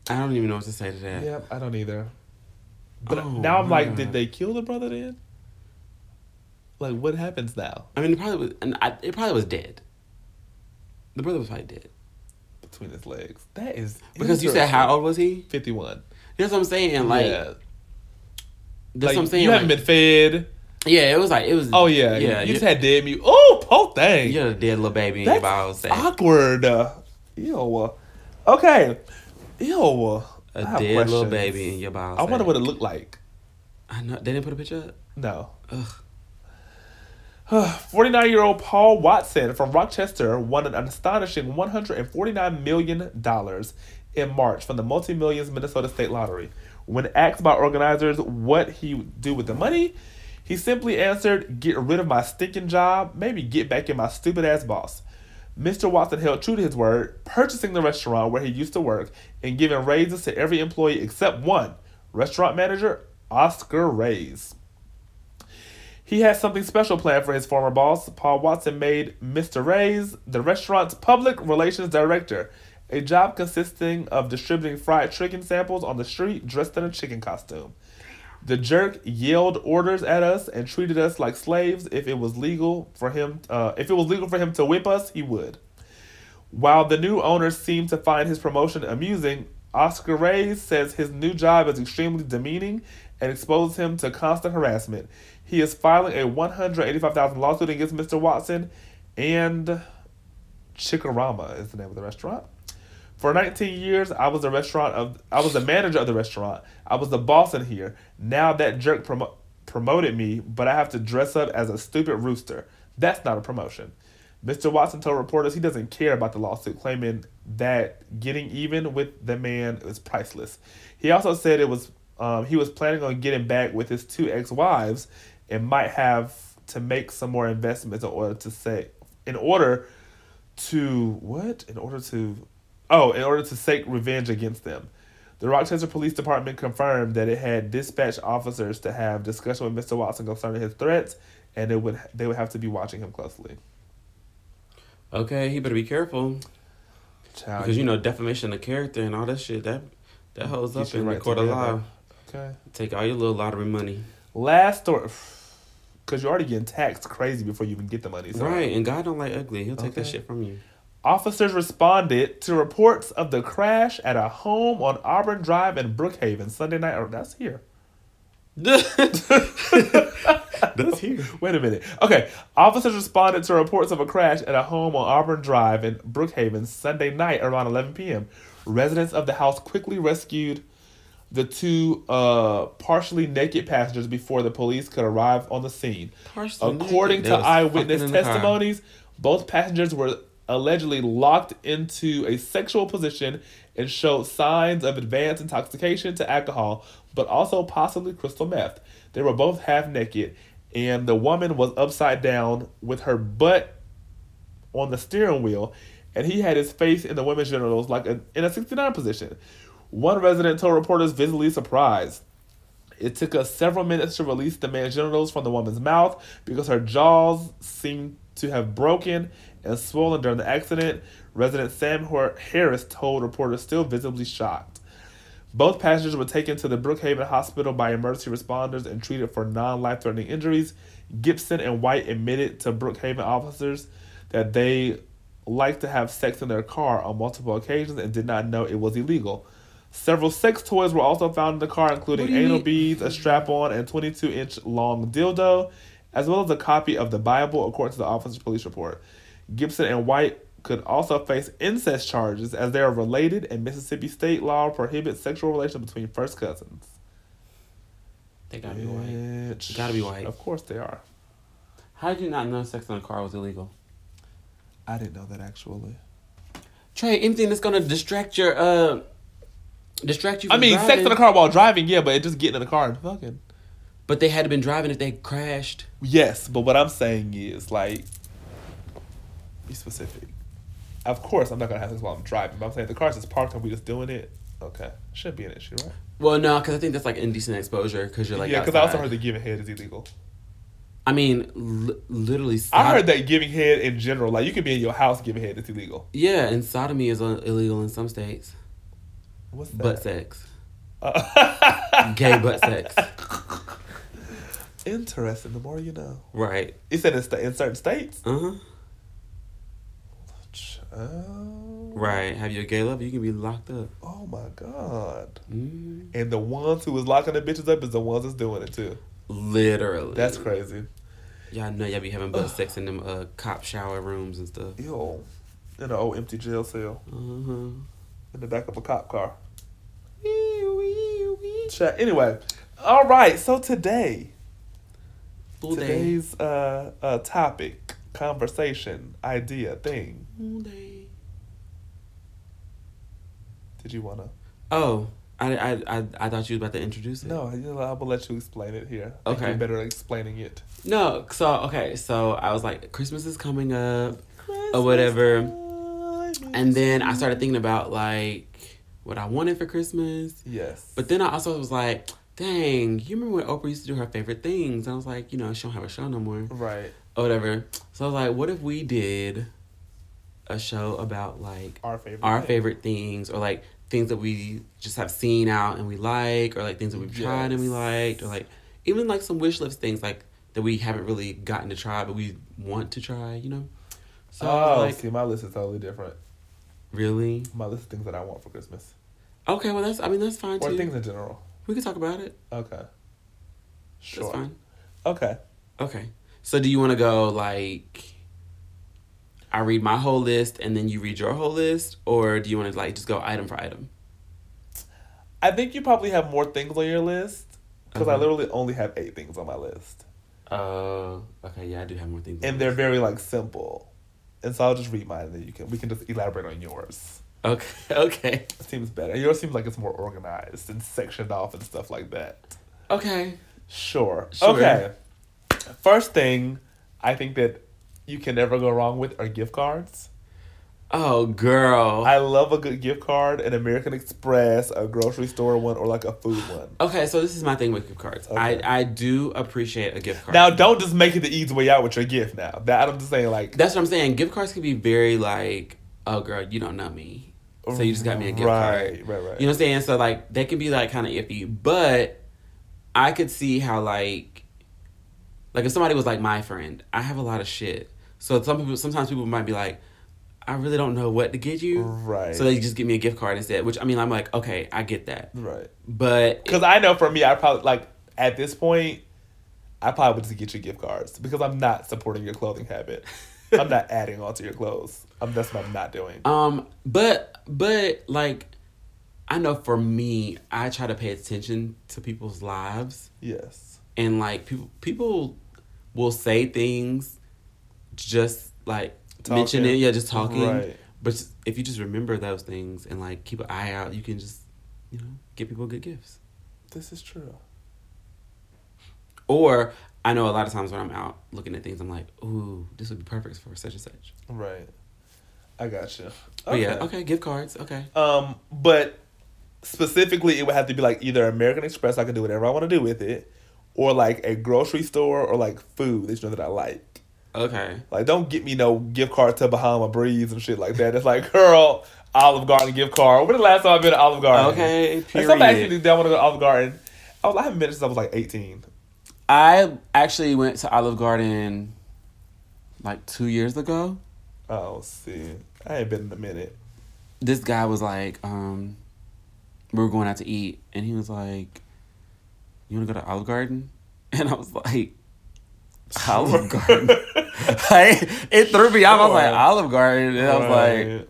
I don't even know what to say to that. Yep, I don't either. But Oh, now I'm my like, did they kill the brother then? Like, what happens now I mean, it probably was, and I, it probably was dead. The brother was probably dead between his legs? That is because you said how old was he? Fifty-one. That's what I'm saying. Like, yeah. that's Like, what I'm saying. you haven't like- been fed. Yeah, it was like it was. Oh yeah, yeah. You, just had dead mute. Oh, poor thing. you had a dead little baby in That's your balls. Say, awkward. Ew. Okay. Ew. A dead little baby in your balls. I wonder what it looked like. I know they didn't put a picture up. No. Ugh. 49 year old Paul Watson from Rochester won an astonishing $149 million in March from the multi millions Minnesota State Lottery. When asked by organizers what he would do with the money, he simply answered, Get rid of my stinking job, maybe get back in my stupid ass boss. Mr. Watson held true to his word, purchasing the restaurant where he used to work and giving raises to every employee except one restaurant manager, Oscar Reyes. He had something special planned for his former boss. Paul Watson made Mr. Reyes the restaurant's public relations director, a job consisting of distributing fried chicken samples on the street dressed in a chicken costume. The jerk yelled orders at us and treated us like slaves. If it was legal for him, uh, if it was legal for him to whip us, he would. While the new owner seemed to find his promotion amusing, Oscar Reyes says his new job is extremely demeaning and exposes him to constant harassment. He is filing a one hundred eighty-five thousand lawsuit against Mr. Watson, and Chikorama is the name of the restaurant. For 19 years, I was the restaurant of I was the manager of the restaurant. I was the boss in here. Now that jerk promo- promoted me, but I have to dress up as a stupid rooster. That's not a promotion. Mr. Watson told reporters he doesn't care about the lawsuit, claiming that getting even with the man is priceless. He also said it was um, he was planning on getting back with his two ex-wives and might have to make some more investments in order to say in order to what? In order to oh, in order to seek revenge against them. The Rochester Police Department confirmed that it had dispatched officers to have discussion with Mr. Watson concerning his threats, and it would they would have to be watching him closely. Okay, he better be careful Child, because you know defamation of character and all that shit that that holds up in right court of law. Okay. Take all your little lottery money. Last story, because you're already getting taxed crazy before you even get the money. So. Right, and God don't like ugly. He'll take that shit from you. Officers responded to reports of the crash at a home on Auburn Drive in Brookhaven Sunday night. Oh, that's here. That's here. Wait a minute. Okay. Officers responded to reports of a crash at a home on Auburn Drive in Brookhaven Sunday night around 11 p.m. Residents of the house quickly rescued the two uh, partially naked passengers before the police could arrive on the scene. Partially According naked. To eyewitness fucking in the car. testimonies, both passengers were allegedly locked into a sexual position and showed signs of advanced intoxication to alcohol, but also possibly crystal meth. They were both half naked, and the woman was upside down with her butt on the steering wheel, and he had his face in the women's genitals like a, in a 69 position. One resident told reporters visibly surprised. It took us several minutes to release the man's genitals from the woman's mouth because her jaws seemed to have broken and swollen during the accident. Resident Sam Harris told reporters, still visibly shocked. Both passengers were taken to the Brookhaven Hospital by emergency responders and treated for non life threatening injuries. Gibson and White admitted to Brookhaven officers that they liked to have sex in their car on multiple occasions and did not know it was illegal. Several sex toys were also found in the car, including What do you anal mean? beads, a strap on, and 22 inch long dildo, as well as a copy of the Bible, according to the officer's police report. Gibson and White could also face incest charges as they are related, and Mississippi state law prohibits sexual relations between first cousins. They gotta be white. Bitch. Gotta be white. Of course they are. How did you not know sex in a car was illegal? I didn't know that actually. Trey, anything that's gonna distract your uh distract you. I mean, driving, sex in the car while driving, yeah, but it just getting in the car and fucking. But they had to been driving if they crashed. Yes, but what I'm saying is like, be specific. Of course, I'm not gonna have sex while I'm driving, but I'm saying the car's just parked and we just doing it. Okay, should be an issue, right? Well, no, because I think that's like indecent exposure. Because you're like, yeah, because I also heard that giving head is illegal. I mean, li- literally. I heard that giving head in general, like you could be in your house giving head, it's illegal. Yeah, and sodomy is uh, illegal in some states. What's that? Butt sex, Uh, gay butt sex. Interesting. The more you know. Right. You said in, sta- in certain states. Uh huh. Oh, Right. Have you a gay lover? You can be locked up. oh my god. Mm. And the ones who is locking the bitches up is the ones that's doing it too. Literally. That's crazy. Y'all know y'all be having butt sex in them uh, cop shower rooms and stuff. Yo, in an old empty jail cell Uh huh. in the back of a cop car. Chat. Anyway, all right. So today, Full today's uh, uh topic, conversation, idea, thing. Full day. Did you wanna? Oh, I, I, I, I thought you was about to introduce it. No, you know, I will let you explain it here. I Okay. you're better explaining it. No. So okay. So I was like, Christmas is coming up, or whatever. And then I started thinking about like what I wanted for Christmas. Yes. But then I also was like, dang, you remember when Oprah used to do her favorite things? And I was like, you know, she don't have a show no more. right, Or whatever. So I was like, what if we did a show about like our favorite. our thing. favorite things or like things that we just have seen out and we like or like things that we've tried and we Yes. liked or like even like some wish list things like that we haven't really gotten to try but we want to try, you know? So Oh, like, see, my list is totally different. really? My list of things that I want for Christmas, Okay, well that's I mean that's fine too. or too. things in general. we can talk about it. Okay. Sure. That's fine. Okay. Okay. So do you want to go like I read my whole list and then you read your whole list or do you want to like just go item for item? I think you probably have more things on your list because I literally only have eight things on my list, Uh, okay, yeah, I do have more things. and they're very like simple. And so I'll just read mine, and then you can we can just elaborate on yours. Okay, okay. Seems better. Yours seems like it's more organized and sectioned off and stuff like that. Okay. Sure. Sure. Okay. First thing, I think that you can never go wrong with are gift cards. Oh, girl. I love a good gift card, an American Express, a grocery store one, or like a food one. okay, so this is my thing with gift cards. Okay. I I do appreciate a gift card. Now, don't just make it the easy way out with your gift. Now, that I'm just saying, like, that's what I'm saying. Gift cards can be very like, oh, girl, you don't know me, so you just got me a gift right, card. right, right. Right. You know what I'm saying? So like, they can be like kind of iffy, but I could see how like, like if somebody was like my friend, I have a lot of shit. So some people, sometimes people might be like, I really don't know what to get you, Right. So they just give me a gift card instead. Which I mean, I'm like, okay, I get that, right. but Because I know for me, I probably like at this point, I probably would just get you gift cards because I'm not supporting your clothing habit. I'm not adding on to your clothes. I'm that's what I'm not doing. Um, but but like, I know for me, I try to pay attention to people's lives, Yes. and like people people will say things, just like mention Talking. it, yeah, just talking. Right. But if you just remember those things and like keep an eye out, you can just you know give people good gifts. This is true. Or I know a lot of times when I'm out looking at things, I'm like, ooh, this would be perfect for such and such. Right. I got you. But yeah, okay, gift cards, okay. Um, but specifically, it would have to be like either American Express. I can do whatever I want to do with it, or like a grocery store or like food that you know that I like. Okay. Like, don't get me no gift card to Bahama Breeze and shit like that. It's like, girl, Olive Garden gift card. When the last time I've been to Olive Garden? Okay, Like, period. somebody actually did want to go to Olive Garden. I, was, I haven't been since I was like 18. I actually went to Olive Garden like two years ago. Oh, see. I ain't been in a minute. This guy was like, um, we were going out to eat, and he was like, "You want to go to Olive Garden?" And I was like, "Olive Garden." like, it threw me off. I was like, "Olive Garden," and I was like,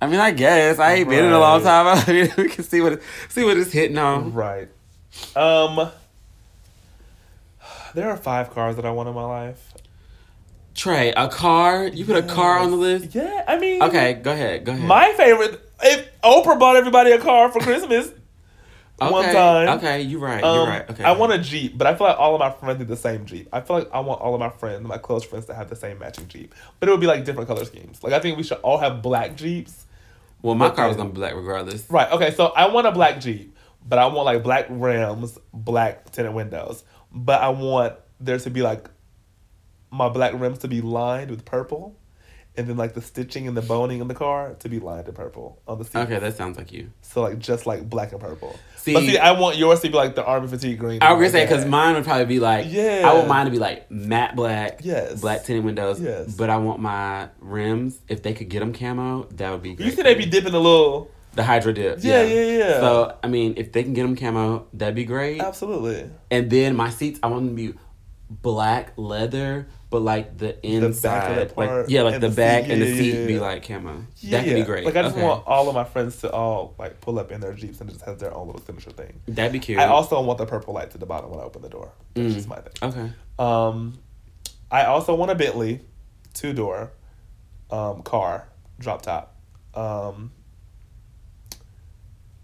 "I mean, I guess I ain't been in a long time. I mean, we can see what it, see what it's hitting on." Right. Um. There are five cars that I want in my life. Trey, a car. You put a car on the list. Yeah, I mean, Okay, go ahead. Go ahead. My favorite. If Oprah bought everybody a car for Christmas okay, one time. Okay, you're right. Um, you're right. Okay. I want a Jeep, but I feel like all of my friends need the same Jeep. I feel like I want all of my friends, my close friends, to have the same matching Jeep. But it would be like different color schemes. Like I think we should all have black Jeeps, Well, my car was gonna be black regardless. Right. Okay. So I want a black Jeep, but I want like black rims, black tinted windows. But I want there to be like my black rims to be lined with purple, and then like the stitching and the boning in the car to be lined in purple on the seat. Okay, that sounds like you. So like just like black and purple. See- but see, I want yours to be like the army fatigue green. I was gonna say because mine would probably be like Yeah. I want mine to be like matte black, Yes. black tinted windows. Yes. But I want my rims if they could get them camo, that would be. Great You see, for they me. be dipping a little. the hydro dip. Yeah, yeah, yeah. So I mean, if they can get them camo, that'd be great. Absolutely. And then my seats, I want them to be black leather, but like the inside, part like yeah, like the, the back and the yeah, seat yeah, be like camo. Yeah, that could be great. Like I just Okay. want all of my friends to all like pull up in their jeeps and just have their own little signature thing. That'd be cute. I also want the purple lights at the bottom when I open the door. That's Mm. just my thing. okay. Um, I also want a Bentley, two door, um, car, drop top. Um,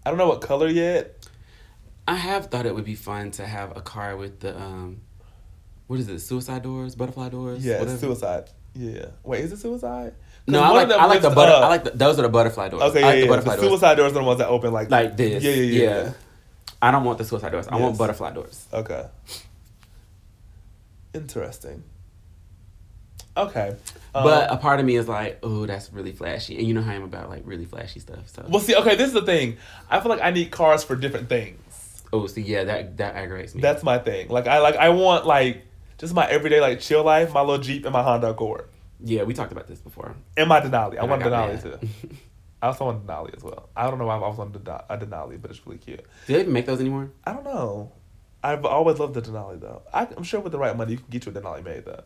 I don't know what color yet. I have thought it would be fun to have a car with the um, what is it? Suicide doors, butterfly doors. Yeah, whatever. suicide. Yeah. Wait, is it suicide? No, I like I like the butter. up. I like the, those are the butterfly doors. Okay, I like yeah, the butterfly The doors. suicide doors are the ones that open like like this. Yeah, yeah, yeah. I don't want the suicide doors. I want butterfly doors. Okay. Interesting. Okay. Um, but a part of me is like, oh, that's really flashy, and you know how I'm about like really flashy stuff. So, well, see, okay, this is the thing. I feel like I need cars for different things. oh, see, yeah, that that aggravates me. That's my thing. Like I like I want like just my everyday like chill life, my little Jeep and my Honda Accord. yeah, we talked about this before. And my Denali. I want Denali mad. too. I also want Denali as well. I don't know why I was on a Denali, but it's really cute. Do they even make those anymore? I don't know. I've always loved the Denali though. I, I'm sure with the right money you can get you a Denali made though.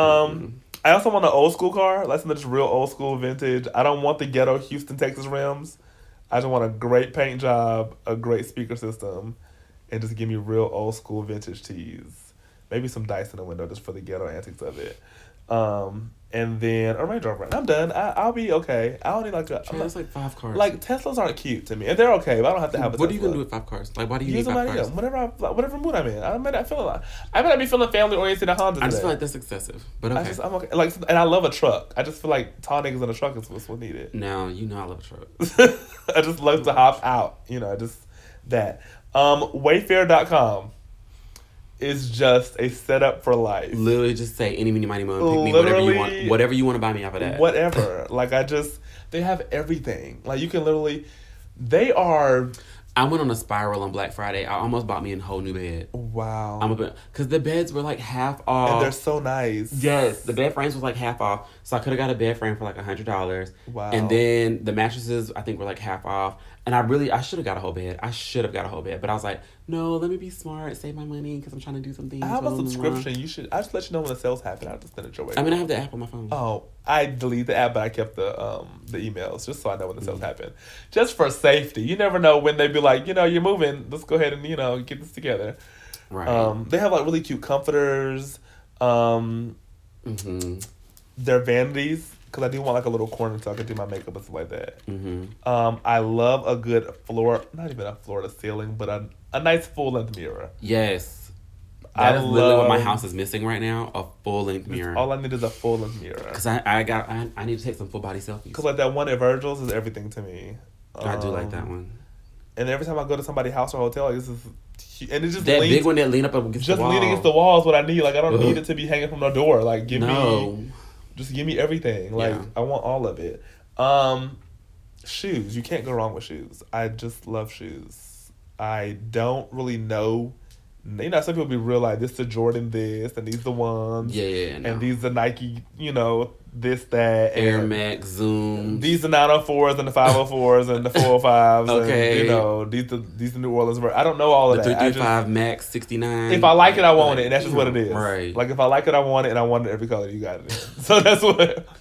Um, I also want an old school car. Like something just real old school vintage. I don't want the ghetto Houston, Texas rims. I just want a great paint job, a great speaker system, and just give me real old school vintage tees. Maybe some dice in the window just for the ghetto antics of it. Um, and then a Range Rover. I'm done. I, I'll be okay. I don't like a. Yeah, that's like five cars. like Teslas aren't cute to me, and they're okay, but I don't have to have a. what are you Tesla gonna do with five cars? Like, why do you use need them five cars? Whatever, I, whatever mood I'm in. I may not feel like I may not be feeling family oriented at Honda I just today. feel like that's excessive. But I okay. just I'm okay. Like, and I love a truck. I just feel like tall niggas in a truck is what's what needed. now you know I love a truck. I just love to hop out. You know, just that. Um, Wayfair.com is just a setup for life. Literally, just say any, mini, money, mo, pick me, whatever you want, whatever you want to buy me off of that. Whatever. like I just they have everything. Like you can literally. They are I went on a spiral on Black Friday. I almost bought me a whole new bed. wow, I'm a bit because the beds were like half off. and they're so nice. Yes, the bed frames was like half off, so I could have got a bed frame for like a hundred dollars. Wow. And then the mattresses I think were like half off, and I really I should have got a whole bed. I should have got a whole bed, but I was like, no, let me be smart, save my money because I'm trying to do something. I have a subscription. You should. I just let you know when the sales happen. I'll just send it your way. I mean, I have the app on my phone. Oh, I deleted the app, but I kept the um the emails just so I know when the sales happen, just for safety. You never know when they'd be like, you know, you're moving. Let's go ahead and you know get this together. right. Um, they have like really cute comforters. Um, mm-hmm. They're vanities because I do want like a little corner so I can do my makeup and stuff like that. Mm-hmm. Um, I love a good floor, not even a floor to ceiling, but a a nice full length mirror. Yes. I That is literally what my house is missing right now: a full length mirror. All I need is a full length mirror. Because I, I got I, I need to take some full body selfies. Cause like that one at Virgil's is everything to me. I do like Um, that one. And every time I go to somebody's house or hotel, like, this is and it just That leans, big one that lean up against just the wall. leaning against the wall is what I need. Like I don't Ugh. need it to be hanging from the door. Like give no. me, just give me everything. Like Yeah. I want all of it. Um, shoes. You can't go wrong with shoes. I just love shoes. I don't really know. You know, some people be real like this the Jordan this and these the ones. Yeah, yeah, yeah, no. And these the Nike. You know this that Air Max Zoom. These are the 904s and the 504s and the 405s. Okay. And, you know, these the these the New Orleans. I don't know all of the that. I three five Max sixty nine. if I like it, I want it, and that's just what it is. Right. Like if I like it, I want it, and I want it every color you got it in. so that's what.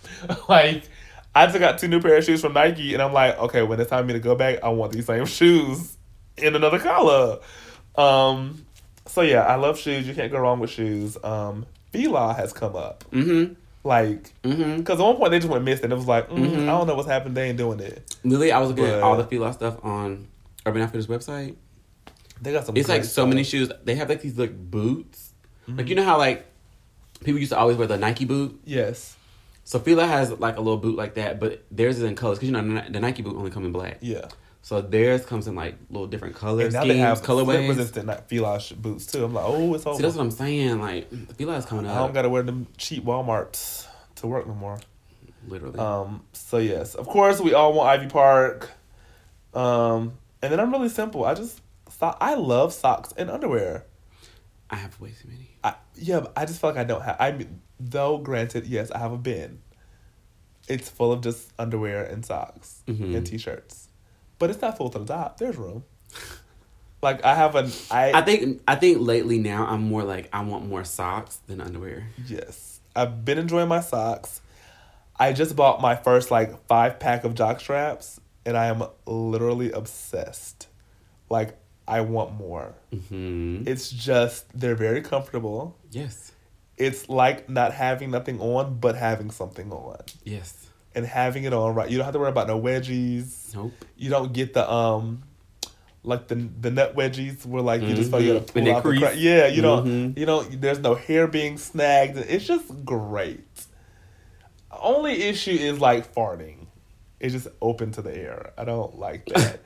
Like, I just got two new pair of shoes from Nike, and I'm like, okay, when it's time for me to go back, I want these same shoes in another color. Um. So yeah, I love shoes. You can't go wrong with shoes. Um. Fila has come up. Mm-hmm. Like, Mm-hmm. because at one point they just went missing. It was like, mm, Mhm. I don't know what's happened. They ain't doing it. Literally, I was looking at all the Fila stuff on Urban Outfitters website. They got some. It's like so many shoes. They have like these like boots. Mm-hmm. Like you know how like people used to always wear the Nike boot. Yes. So Fila has like a little boot like that, but theirs is in colors because you know the Nike boot only come in black. Yeah. So theirs comes in like little different colors, And now schemes, they have colorways. resistant not Fila boots too. I'm like, oh, it's over. See, that's what I'm saying. Like Fila is coming out. I don't gotta wear them cheap Walmarts to work no more. literally. Um, so yes, of course we all want Ivy Park. Um, and then I'm really simple. I just so- I love socks and underwear. I have way too many. I, yeah, but I just feel like I don't have. I mean, though granted, yes, I have a bin. It's full of just underwear and socks Mhm. and t-shirts, but it's not full to the top. There's room. Like I have an I, I think I think lately now I'm more like I want more socks than underwear. yes I've been enjoying my socks. I just bought my first like five pack of jock straps, and I am literally obsessed. Like I want more. hmm It's just they're very comfortable. Yes, It's like not having nothing on, but having something on. yes. And having it on right. You don't have to worry about no wedgies. Nope. You don't get the um like the the nut wedgies where like you just feel you gotta Mhm. pull out the. Yeah, you don't Mhm. you don't there's no hair being snagged. It's just great. Only issue is like farting. It's just open to the air. I don't like that.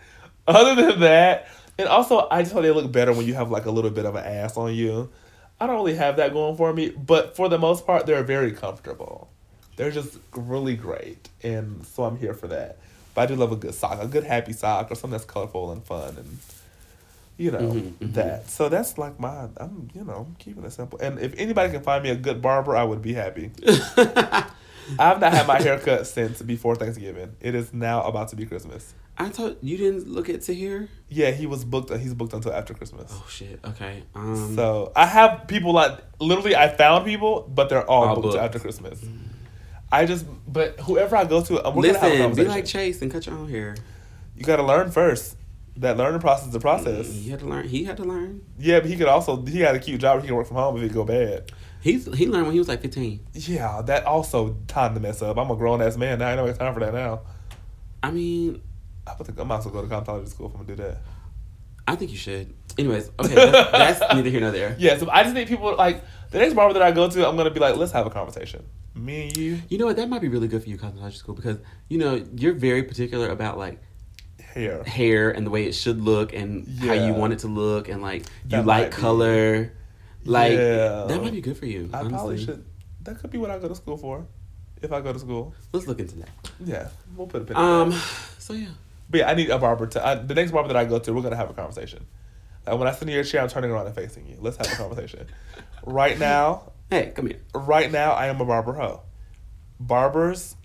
Other than that, and also I just thought they look better when you have like a little bit of an ass on you. I don't really have that going for me, but for the most part, they're very comfortable. They're just really great, and so I'm here for that. But I do love a good sock, a good happy sock, or something that's colorful and fun, and you know Mhm, mhm. that. So that's like my, I'm you know I'm keeping it simple. And if anybody can find me a good barber, I would be happy. I've not had my hair cut since before Thanksgiving. It is now about to be Christmas. I thought you didn't look at Tahir. Yeah, he was booked. He's booked until after Christmas. Oh shit. Okay. Um. So I have people like literally I found people, but they're all, All booked, booked. after Christmas. I just but whoever I go to, I'm we're gonna have a listen, be like Chase and cut your own hair. you got to learn first. That learning process is a process. Mm, he had to learn. He had to learn. Yeah, but he could also he had a cute job. Where He can work from home if it go bad. He's he learned when he was like fifteen. Yeah, that also time to mess up. I'm a grown ass man now. I don't have time for that now. I mean, I think I might as well go to cosmetology school if I'm gonna do that. I think you should. Anyways, okay, that's, that's neither here nor there. Yeah, so I just need people like the next barber that I go to. I'm gonna be like, let's have a conversation. Me and you, You know what? That might be really good for you, cosmetology school, because you know you're very particular about like hair. hair and the way it should look and how you want it to look and like you like might be. color. Like Yeah. that might be good for you. I honestly. probably should. That could be what I go to school for. If I go to school, Let's look into that. yeah, we'll put a pin. in Um. that. So yeah. But yeah, I need a barber to. I, the next barber that I go to, we're gonna have a conversation. Like when I sit in your chair, I'm turning around and facing you. Let's have a conversation. right now, Hey, come here. right now, I am a barber hoe. Barbers,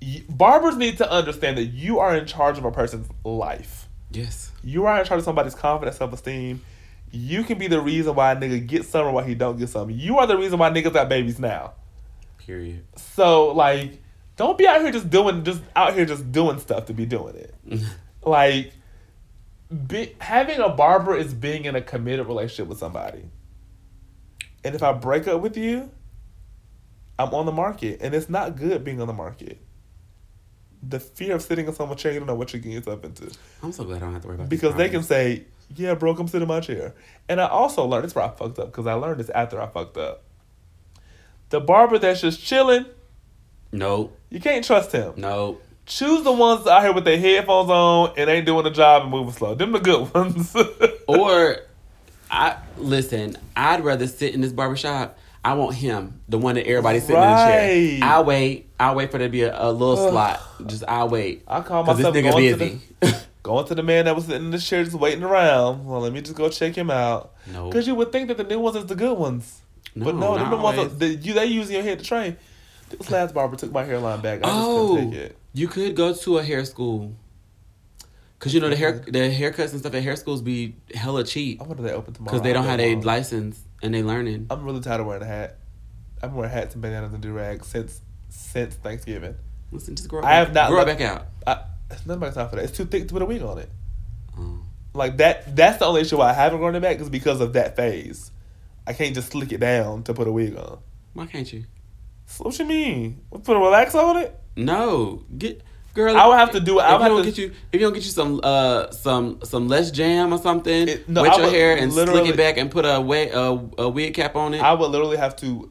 y- barbers need to understand that you are in charge of a person's life. Yes. You are in charge of somebody's confidence, self esteem. You can be the reason why a nigga gets some or why he don't get some. You are the reason why niggas got babies now. Period. So like, don't be out here just doing just out here just doing stuff to be doing it. like, be, having a barber is being in a committed relationship with somebody. And if I break up with you, I'm on the market, and it's not good being on the market. The fear of sitting in someone's chair, you don't know what you're getting yourself into I'm so glad I don't have to worry about that. because they can say, "Yeah, bro, come sit in my chair." And I also learned this where I fucked up because I learned this after I fucked up. The barber that's just chilling, no, you can't trust him. no. Choose the ones out here with their headphones on and ain't doing the job and moving slow. Them the good ones. Or, I listen. I'd rather sit in this barbershop. I want him, the one that everybody's sitting in the chair. I'll wait. I'll wait for there to be a, a little Ugh. slot. Just I'll wait. I call Cause this myself nigga going busy. to the going to the man that was sitting in the chair just waiting around. Well, let me just go check him out. no, Because you would think that the new ones is the good ones. but no, No, them not the ones that, you they using your head to train. This last barber took my hairline back. I just oh, couldn't take oh, it. you could go to a hair school. Cause you know the hair the haircuts and stuff at hair schools be hella cheap I wonder they open tomorrow. because they don't have a license and they learning. I'm really tired of wearing a hat. I've been wearing hats and bananas and do rags since since Thanksgiving. Listen, just grow. I have not grow back out. I, it's not my time for that. It's too thick to put a wig on it. Oh. Like that. That's the only issue why I haven't grown it back is because of that phase. I can't just slick it down to put a wig on. Why can't you? So what you mean? Put a relax on it? No, get girl. I would have to do- If I would have to- get you, if you don't get you some uh some some Let's Jam or something, It- no, wet I your hair and slick it back and put a wig a, a wig cap on it. I would literally have to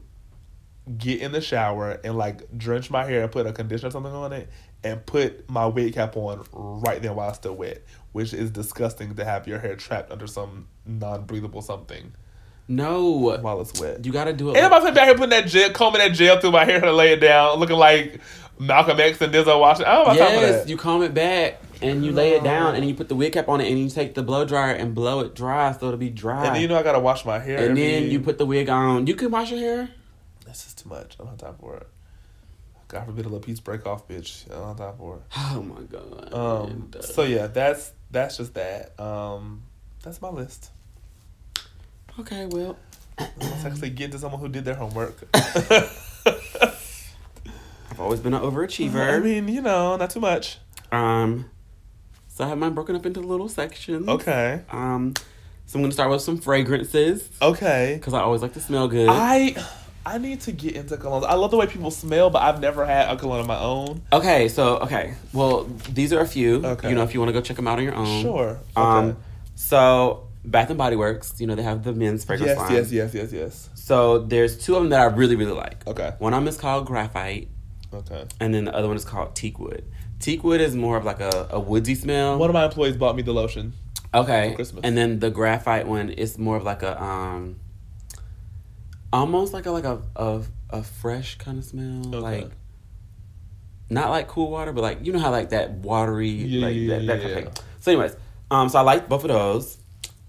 get in the shower and like drench my hair and put a conditioner or something on it and put my wig cap on right then while it's still wet, which is disgusting to have your hair trapped under some non breathable something No, while it's wet. you gotta do it. And I'm like- about to be out here putting that gel, combing that gel through my hair to lay it down, looking like Malcolm X and Denzel Washington. I don't have time for yes, that. you comb it back and you lay it down, and you put the wig cap on it, and you take the blow dryer and blow it dry so it'll be dry. and then you know I gotta wash my hair. And then you put the wig on. You can wash your hair. This is too much. I don't have time for it. God forbid a little piece break off, bitch. I don't have time for it. Oh my god. Um. And, uh, So yeah, that's that's just that. Um. That's my list. okay, well, Let's actually get to someone who did their homework. I've always been an overachiever. I mean, you know, not too much. Um, so I have mine broken up into little sections. Okay. Um, so I'm gonna start with some fragrances Okay. because I always like to smell good. I I need to get into colognes. I love the way people smell, but I've never had a cologne of my own. okay, so okay, well these are a few. Okay. You know, if you want to go check them out on your own. Sure. Um, so Bath and Body Works, you know, they have the men's fragrance yes, line. yes, yes, yes, yes. So there's two of them that I really, really like. Okay. One of them is called Graphite, Okay. and then the other one is called Teakwood. Teakwood is more of like a, a woodsy smell. One of my employees bought me the lotion. okay. for Christmas. And then the Graphite one is more of like a um, almost like a like a a, a fresh kind of smell, Okay. like not like cool water, but like you know how like that watery, Yeah, like yeah, that, that yeah, kind of thing. So, anyways, um, so I like both of those.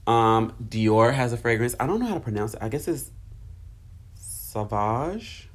Um, Dior has a fragrance. I don't know how to pronounce it. I guess it's Sauvage.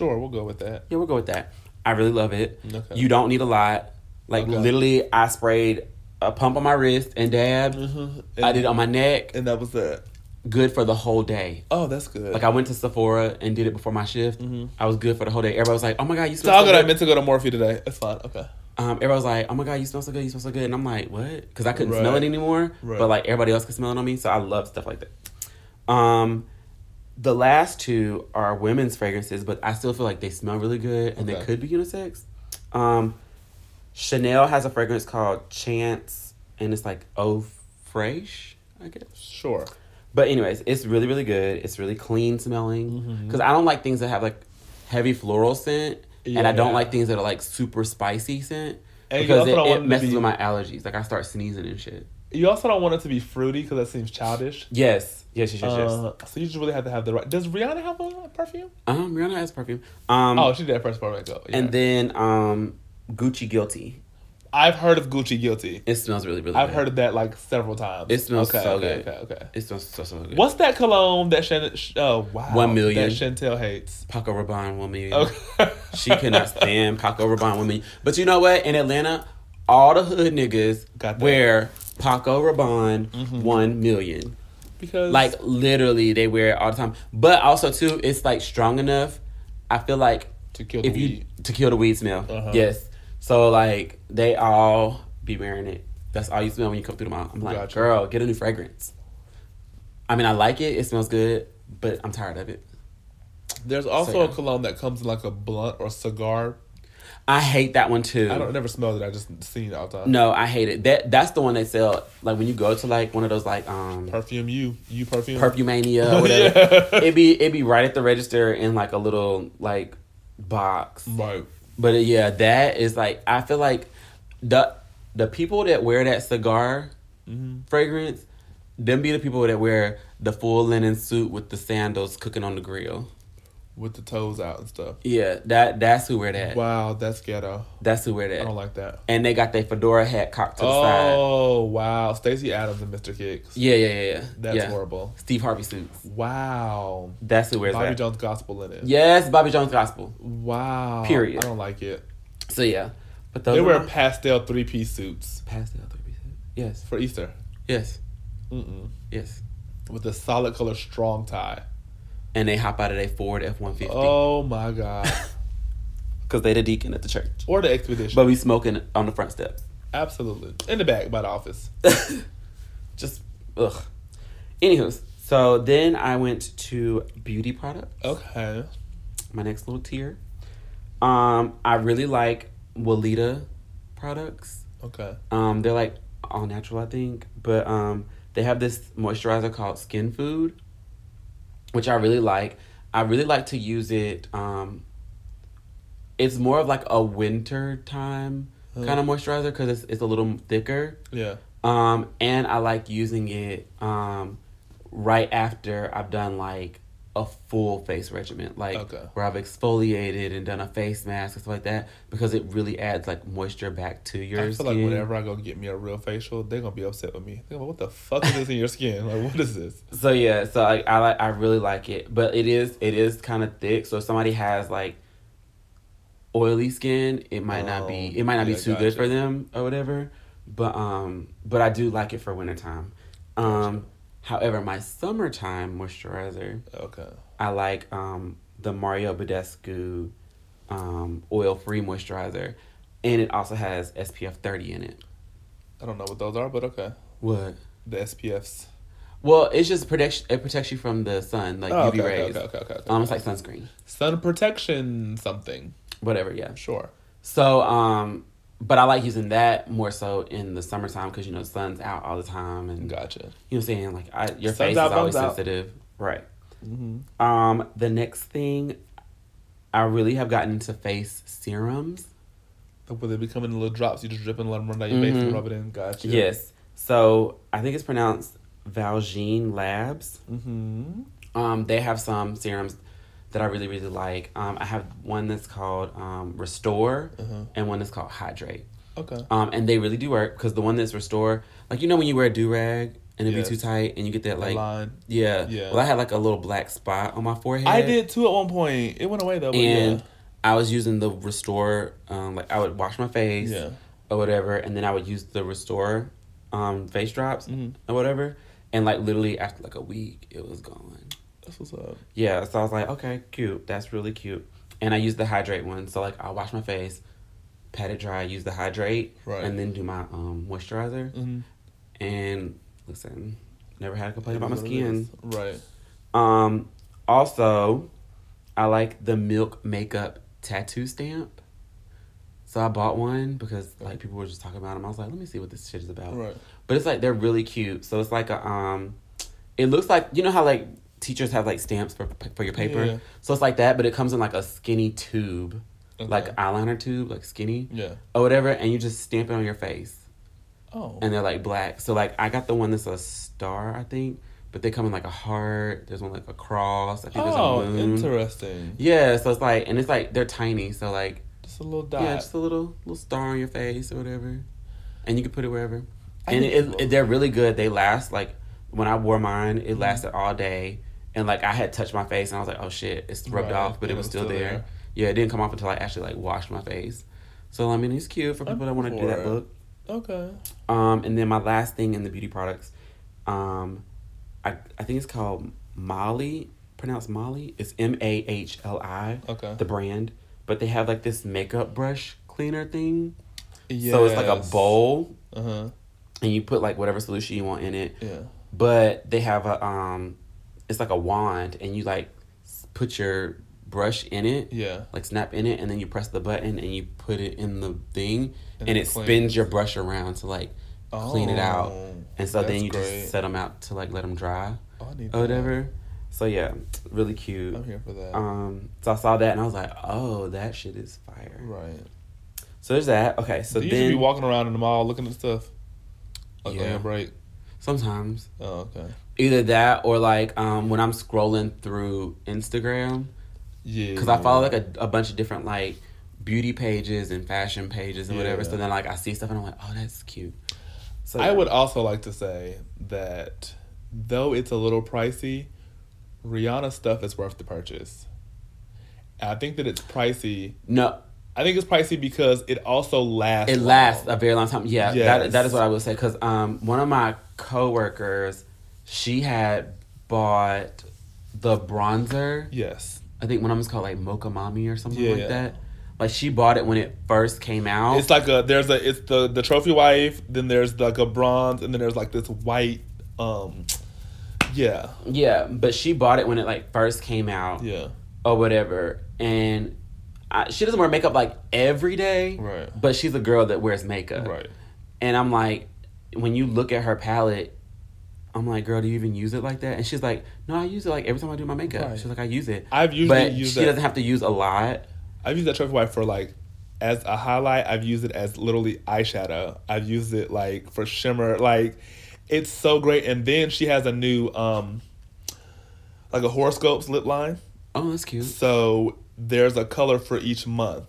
Sure, we'll go with that. Yeah, we'll go with that. I really love it. Okay. You don't need a lot. Like Okay. literally, I sprayed a pump on my wrist and dabbed. Mhm. I did it on my neck. And that was it. Good for the whole day. Oh, that's good. Like I went to Sephora and did it before my shift. I was good for the whole day. Everybody was like, "Oh my god, you smell I'm so gonna I meant to go to Morphe today. It's fine. Okay. Um, everybody was like, "Oh my god, you smell so good, you smell so good," and I'm like, "What?" Because I couldn't smell it anymore. Right. But like everybody else could smell it on me, so I love stuff like that. Um, the last two are women's fragrances, but I still feel like they smell really good and they could be unisex. Um, Chanel has a fragrance called Chance, and it's like Eau Fraiche, I guess. Sure. But anyways, it's really really good. It's really clean smelling Mm-hmm. because I don't like things that have like heavy floral scent, and I don't Yeah. like things that are like super spicy scent And because it, it messes be- with my allergies. Like I start sneezing and shit. You also don't want it to be fruity because that seems childish. Yes, yes, yes, yes. yes. Uh, so you just really have to have the right. Does Rihanna have a perfume? Um, Rihanna has perfume. Um, oh, she did that first part makeup. Yeah. and then um, Gucci Guilty. I've heard of Gucci Guilty. It smells really really. Good. I've good. heard of that like several times. It smells okay, so okay, good. Okay, okay. It smells so so good. What's that cologne that Shannon? Oh wow, One million. that Chantel hates. Paco Rabanne one million. Okay. She cannot stand Paco Rabanne one million. But you know what? In Atlanta, all the hood niggas Got that. wear Paco Rabanne one million. Because Like literally, they wear it all the time. But also too, it's like strong enough. I feel like to kill the if you weed. to kill the weed smell. Uh-huh. Yes. So like they all be wearing it. That's all you smell when you come through the mall. I'm like, Gotcha. girl, get a new fragrance. I mean, I like it. It smells good, but I'm tired of it. There's also So, yeah. a cologne that comes in like a blunt or cigar. I hate that one too. I don't I never smelled it. I just seen it all the time. No, I hate it. That that's the one they sell like when you go to like one of those like um Perfume you you perfume Perfumania or whatever. Yeah. It be it be right at the register in like a little like box. Right. But uh, yeah, that is like I feel like the the people that wear that cigar Mm-hmm. fragrance, them be the people that wear the full linen suit with the sandals cooking on the grill. With the toes out and stuff. Yeah, that that's who wear that. Wow, that's ghetto. That's who wear I don't like that. And they got their fedora hat cocked to the side. Oh wow, Stacy Adams and Mr. Kicks. Yeah, yeah, yeah, yeah. That's yeah. horrible. Steve Harvey suits. Wow. That's who wears Bobby that. Jones gospel in it. Yes, Bobby Jones gospel. Wow. Period. I don't like it. So yeah, but those They wear pastel three piece suits pastel three pieces. Yes, for Easter. yes, Mm-mm. yes. With a solid color strong tie. And they hop out of their Ford F one fifty. Oh my god. because they the deacon at the church. or the expedition. But we smoking on the front steps. Absolutely. In the back by the office. Just ugh. Anywho, so then I went to beauty products. Okay. My next little tier. Um, I really like Weleda products. Okay. Um, they're like all natural, I think, but um, they have this moisturizer called Skin Food, which I really like. I really like to use it. Um, it's more of like a winter time kind of moisturizer because it's it's a little thicker. Yeah. Um, and I like using it um, right after I've done like a full face regimen, like Okay. where I've exfoliated and done a face mask and stuff like that, because it really adds like moisture back to your I feel skin. like whenever I go get me a real facial, they're gonna be upset with me. They're gonna, what the fuck is this in your skin? Like, what is this? So yeah, so I I like I really like it, but it is it is kind of thick. So if somebody has like oily skin, it might not be Oh, it might not yeah, be too gotcha. good for them or whatever. But um, but I do like it for wintertime. Um, however, my summertime moisturizer, Okay. I like um the Mario Badescu um oil free moisturizer, and it also has SPF thirty in it. I don't know what those are, but okay. What? The SPFs. Well, it's just protects it protects you from the sun, like Oh, UV okay, okay, rays. okay, okay, okay, okay. Um, it's like sunscreen, Sun protection something. whatever. Yeah. Sure. So, um, but I like using that more so in the summertime because you know the sun's out all the time, and Gotcha. you know what I'm saying. Like, I, your Sun's face out, is always buns out. sensitive, right? Mm-hmm. Um, the next thing, I really have gotten into face serums. Where they be coming in little drops? You just drip and let them run down your face and Mhm. rub it in. Gotcha. Yes. So I think it's pronounced Valjean Labs. Mm-hmm. Um, they have some serums that I really really like. Um, I have one that's called um, Restore Uh-huh. and one that's called Hydrate. Okay. Um, and they really do work because the one that's Restore, like you know when you wear a do rag and it Yes. be too tight and you get that like line. yeah Yeah. Well, I had like a little black spot on my forehead. I did too at one point. It went away though. And yeah. I was using the Restore. Um, like I would wash my face Yeah. or whatever, and then I would use the Restore um face drops Mhm. or whatever, and like literally after like a week, it was gone. That's what's up. Yeah, so I was like, okay, cute. That's really cute. And I use the hydrate one. So like I'll wash my face, pat it dry, use the hydrate, Right. and then do my um moisturizer. Mm-hmm. And listen, never had a complaint about my skin. Right. Um also I like the milk makeup tattoo stamp. So I bought one because like people were just talking about them. I was like, let me see what this shit is about. Right. But it's like they're really cute. So it's like a um, it looks like you know how like teachers have like stamps for for your paper. Yeah. So it's like that, but it comes in like a skinny tube, Okay. like eyeliner tube, like skinny Yeah. or whatever, and you just stamp it on your face, Oh. and they're like black. So like I got the one that's a star, I think, but they come in like a heart. There's one like a cross. I think oh, there's a moon. interesting. Yeah, so it's like, and it's like they're tiny. So like, Just a little dot. yeah, just a little little star on your face or whatever, and you can put it wherever. I And it, it, they're really good. They last like when I wore mine, it Mm-hmm. lasted all day. And like I had touched my face, and I was like, "Oh shit, it's rubbed Right, off," but and it was still, there. Yeah, it didn't come off until I actually like washed my face. So I mean, it's cute for I'm people that want to do that look. Okay. Um, and then my last thing in the beauty products, um, I I think it's called Molly, pronounced Molly. It's M A H L I. Okay. The brand, but they have like this makeup brush cleaner thing. Yeah. So it's like a bowl, Uh huh. and you put like whatever solution you want in it. Yeah. But they have a um, it's like a wand, and you like put your brush in it. Yeah. Like snap in it, and then you press the button, and you put it in the thing, And and, it cleans. spins your brush around to like clean it out. Oh, And so then you great. just set them out to like let them dry Oh, I need or that. whatever. So yeah, really cute. I'm here for that. Um, so I saw that and I was like, oh, that shit is fire. right. So there's that. Okay, so you then be walking around in the mall looking at stuff? Like Yeah. break? sometimes Oh, okay. Either that or like um when I'm scrolling through Instagram Yeah. because I follow like a, a bunch of different like beauty pages and fashion pages and whatever. So then like I see stuff and I'm like, oh, that's cute. So I yeah. would also like to say that though it's a little pricey, Rihanna stuff is worth the purchase. And I think that it's pricey. no. I think it's pricey because it also lasts. It long. lasts a very long time. Yeah, that, that is what I would say. Because um, one of my coworkers, she had bought the bronzer. Yes. I think one of them's called like Mocha Mommy or something Yeah. like that. Like she bought it when it first came out. It's like a there's a it's the the trophy wife, then there's like a bronze, and then there's like this white. um Yeah. yeah, but she bought it when it like first came out Yeah. or whatever, and I, she doesn't wear makeup like every day. Right. But she's a girl that wears makeup. Right. And I'm like, when you look at her palette, I'm like, girl, do you even use it like that? And she's like, no, I use it like every time I do my makeup. Right. She's like, I use it. I've usually but used she that- doesn't have to use a lot. I've used that trophy wife for like as a highlight. I've used it as literally eyeshadow. I've used it like for shimmer. Like it's so great. And then she has a new um like a horoscopes lip line. Oh, that's cute. So there's a color for each month.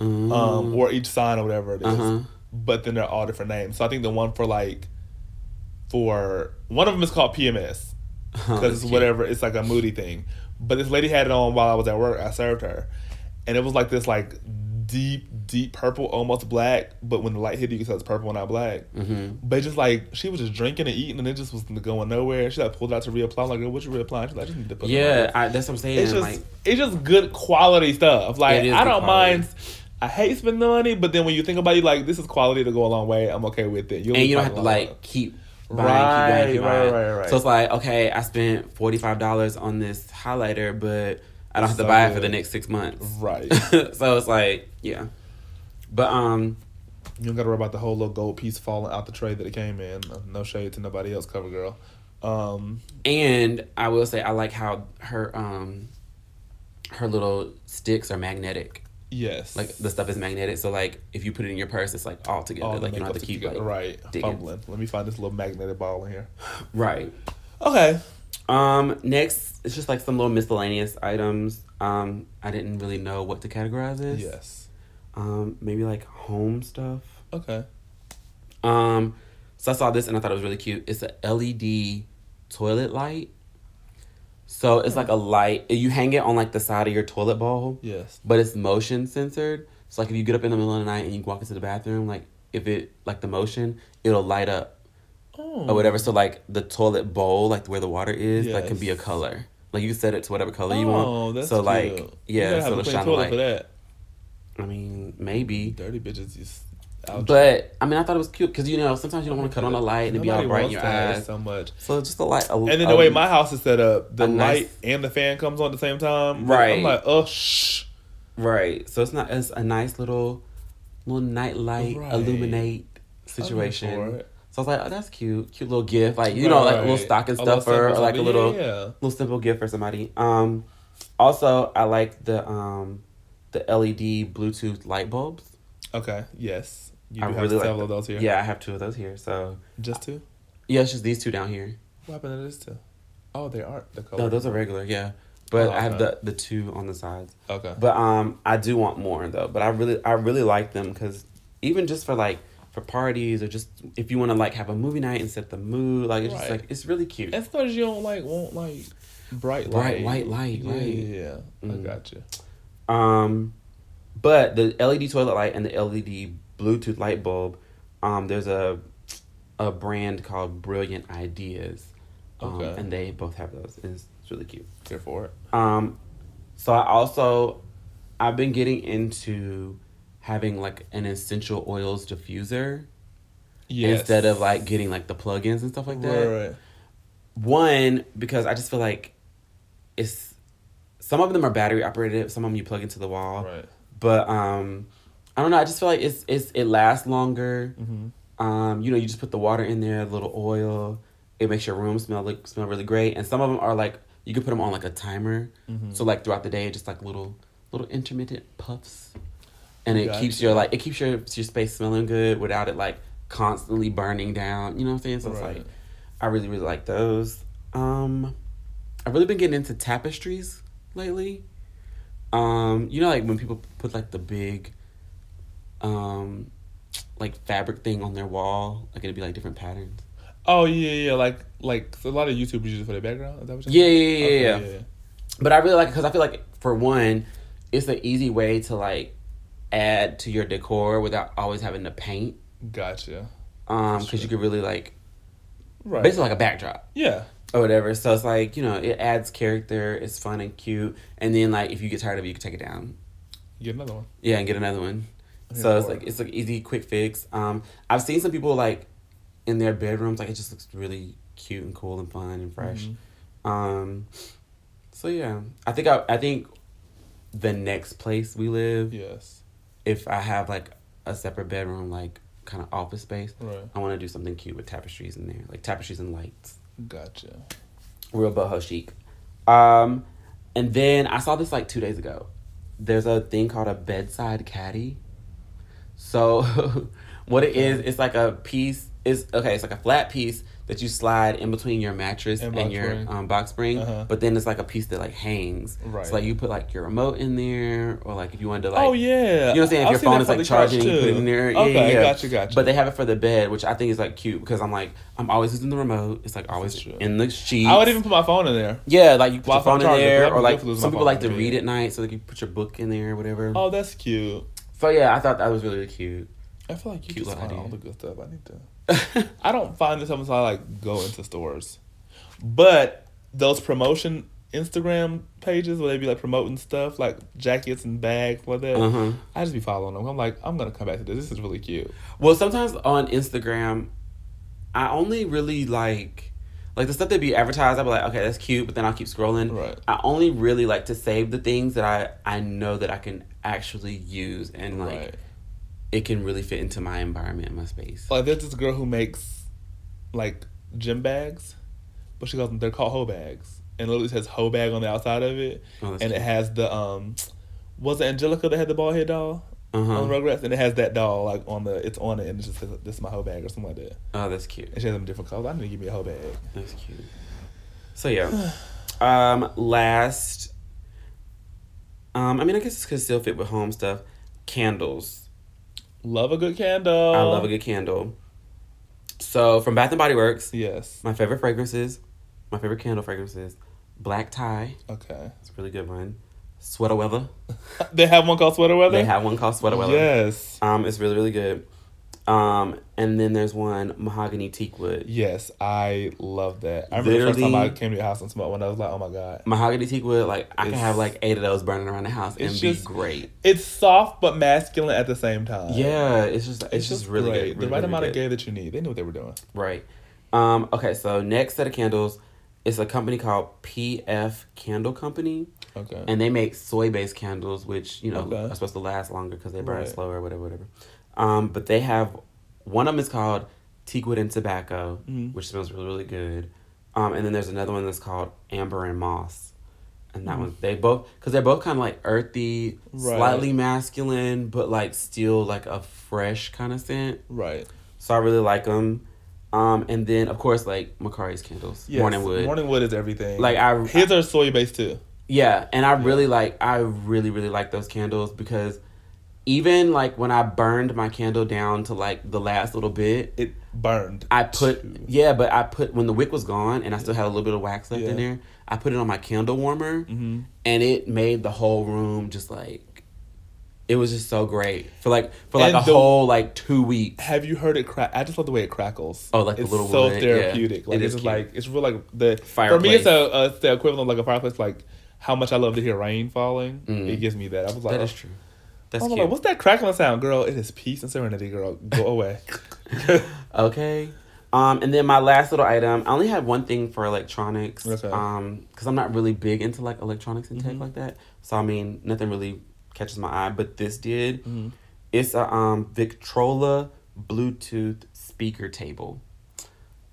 Um, Um or each sign or whatever it is. Uh-huh. But then they're all different names. So I think the one for like for one of them is called PMS. because it's whatever. It's like a moody thing. But this lady had it on while I was at work. I served her, and it was like this like deep, deep purple, almost black. But when the light hit you, you could tell it's purple, not black. Mm-hmm. But just like she was just drinking and eating, and it just was going nowhere. She like pulled out to reapply. I'm like, what you reapplying? She's like, I just need to put. Yeah. I, that's what I'm saying. it's just like, it's just good quality stuff. Like I don't quality. mind. I hate spending the money, but then when you think about it, like this is quality to go a long way. I'm okay with it. You'll and you don't have to like keep buying, Right, keep buying, keep right, buying. right, right. So it's like, okay, I spent forty five dollars on this highlighter, but I don't have to So buy it for the next six months. right. so it's like, yeah. But um, You don't got to worry about the whole little gold piece falling out the tray that it came in. No shade to nobody else, CoverGirl. Um, and I will say I like how her um, her little sticks are magnetic. Yes, Like the stuff is magnetic, so like if you put it in your purse, it's like all together. all like you don't have to keep together. like right digging. fumbling. Let me find this little magnetic ball in here. right. Okay, Um, next, it's just like some little miscellaneous items. Um, I didn't really know what to categorize this. yes, Um, maybe like home stuff. okay, Um, so I saw this and I thought it was really cute. It's a LED toilet light. So it's like a light. You hang it on like the side of your toilet bowl, yes, but it's motion censored. So like if you get up in the middle of the night and you walk into the bathroom, like if it like the motion, it'll light up oh, or whatever. So like the toilet bowl, like where the water is, like can be a color. Like you set it to whatever color you Oh, want. that's so like yeah, you so have a it'll shine toilet light. for that. I mean, maybe. Dirty bitches just. Ouch. But I mean, I thought it was cute because you know sometimes you don't want to cut on a light and be all bright in your eyes. so much. So just a light. A, And then a- the way my house is set up, the a nice- light and the fan comes on at the same time. Right. I'm like, oh shh. right, so it's not it's a nice little little night light Right. illuminate situation. So I was like, oh, that's cute, cute little gift, like you know, like a little stocking A stuffer or like a little Yeah. little simple gift for somebody. Um, also I like the um the LED Bluetooth light bulbs. Okay. Yes. You do I have really like several them. of those here. Yeah, I have two of those here. So Just two. yeah, it's just these two down here. What happened to this two? Oh, they aren't the color. No, those are regular. Yeah, but Oh, I have okay. the the two on the sides. Okay. But um, I do want more though. But I really, I really like them because even just for like for parties or just if you want to like have a movie night and set the mood, like it's just like it's really cute. As long as you don't like want like bright Bright light. white light, Yeah, right. yeah. I Mm. got you. Um, but the LED toilet light and the LED Bluetooth light bulb, um, there's a a brand called Brilliant Ideas, um, Okay. and they both have those. And it's, really cute. Here for it. Um, so I also I've been getting into having like an essential oils diffuser Yes. instead of like getting like the plugins and stuff like that. Right. One because I just feel like it's some of them are battery operated, some of them you plug into the wall. Right. But um, I don't know. I just feel like it's it's it lasts longer. Mm-hmm. Um, you know, you just put the water in there, a little oil. It makes your room smell like smell really great. And some of them are like you can put them on like a timer. Mm-hmm. So like throughout the day, just like little little intermittent puffs, and it keeps your like it keeps your your space smelling good without it like constantly burning down. You know what I'm saying? So it's like I really really like those. Um, I've really been getting into tapestries lately. Um, you know, like when people put like the big, um, like fabric thing on their wall, like it'd be like different patterns. Oh yeah, yeah. Like like a lot of YouTubers use it for their background. Is that what you're Yeah, yeah, yeah, Okay, yeah. But I really like it because I feel like for one, it's an easy way to like add to your decor without always having to paint. Gotcha. Um, because you could really like Right. basically like a backdrop yeah. or whatever. So it's like you know it adds character. It's fun and cute. And then like if you get tired of it, you can take it down. Get another one. Yeah, and get another one. So it's like it's like easy, quick fix. Um, I've seen some people like in their bedrooms, like it just looks really cute and cool and fun and fresh. Mhm. Um, so yeah, I think I, I think the next place we live, Yes. if I have like a separate bedroom, like kind of office space. Right. I want to do something cute with tapestries in there, like tapestries and lights. Gotcha. Real boho chic. Um, and then I saw this like two days ago. There's a thing called a bedside caddy. So, what it is, it's like a piece. Is okay. It's like a flat piece that you slide in between your mattress And and, your um, box spring. Uh-huh. But then it's like a piece that like hangs. Right. So like you put like your remote in there, or like if you wanted to like. oh yeah. You know what I'm saying? If I've your phone is like charging, you put it in there. Okay, yeah, yeah. gotcha, gotcha. But they have it for the bed, which I think is like cute because I'm like I'm always using the remote. It's like always in the sheets. I would even put my phone in there. Yeah, like you put While your phone in there, or like some people like to read at night, so they can put your book in there or whatever. Oh, that's cute. So yeah, I thought that was really cute. I feel like you Cute just find all the good stuff. I need to. I don't find this until I like go into stores, but those promotion Instagram pages where they be like promoting stuff like jackets and bags like that. Uh-huh. I just be following them. I'm like, I'm gonna come back to this. This is really cute. Well, sometimes on Instagram, I only really like like the stuff that be advertised. I'll be like, okay, that's cute, but then I'll keep scrolling. Right. I only really like to save the things that I I know that I can actually use and like right. it can really fit into my environment, my space. Like there's this girl who makes like gym bags, but she calls them they're called hoe bags, and it literally says hoe bag on the outside of it, Oh, and it has the um, was it Angelica that had the bald head doll? Uh-huh. On Rugrats, and it has that doll like on the, it's on it, and it just "This is my whole bag" or something like that. Oh, that's cute. And she has them different colors. I need to give me a whole bag. That's cute. So yeah. um last um I mean I guess this could still fit with home stuff. Candles. Love a good candle. I love a good candle. So from Bath and Body Works, Yes. my favorite fragrances, my favorite candle fragrances, Black Tie, Okay. it's a really good one. Sweater Weather. They have one called Sweater Weather. They have one called Sweater Weather. Yes. Um, it's really, really good. Um, and then there's one Mahogany Teakwood. Yes, I love that. I remember the first time I came to your house and smelled one. I was like, oh my god. Mahogany Teakwood, like I can have like eight of those burning around the house and It's be just- great. It's soft but masculine at the same time. Yeah, it's just it's, just, really great. good. the right really amount of gay that you need. They knew what they were doing. Right. Um, okay, so next set of candles is a company called PF Candle Company, Okay. and they make soy-based candles, which you know Okay. are supposed to last longer because they burn Right. slower, whatever, whatever. Um, but they have one of them is called Teakwood and Tobacco, Mhm. which smells really, really good. Um, and then there's another one that's called Amber and Moss, and that Mm. one they both because they're both kind of like earthy, Right. slightly masculine, but like still like a fresh kind of scent. right. So I really like them. Um, and then of course like Macari's candles, Yes. Morning Wood. Morning wood is everything. Like, I- his are soy based too. Yeah, and I really like I really really like those candles because even like when I burned my candle down to like the last little bit, It burned. I put yeah, but I put when the wick was gone and I still had a little bit of wax left in there. I put it on my candle warmer, Mhm. and it made the whole room just like it was just so great for like for like And a the- whole like two weeks. Have you heard it crack? I just love the way it crackles. Oh, like the it's little so wood, yeah. therapeutic. Like It it's is just cute. like it's real like the fire. for me it's a, a it's the equivalent of like a fireplace. Like how much I love to hear rain falling. Mm. It gives me that. I was like, That oh. true. That's cute. like, what's that crackling sound, girl? It is peace and serenity, girl. Go away. Okay. Um, and then my last little item, I only had one thing for electronics. Okay. Um, because I'm not really big into like electronics and tech Mhm. like that. So I mean, nothing really catches my eye, but this did. Mhm. It's a um Victrola Bluetooth speaker table.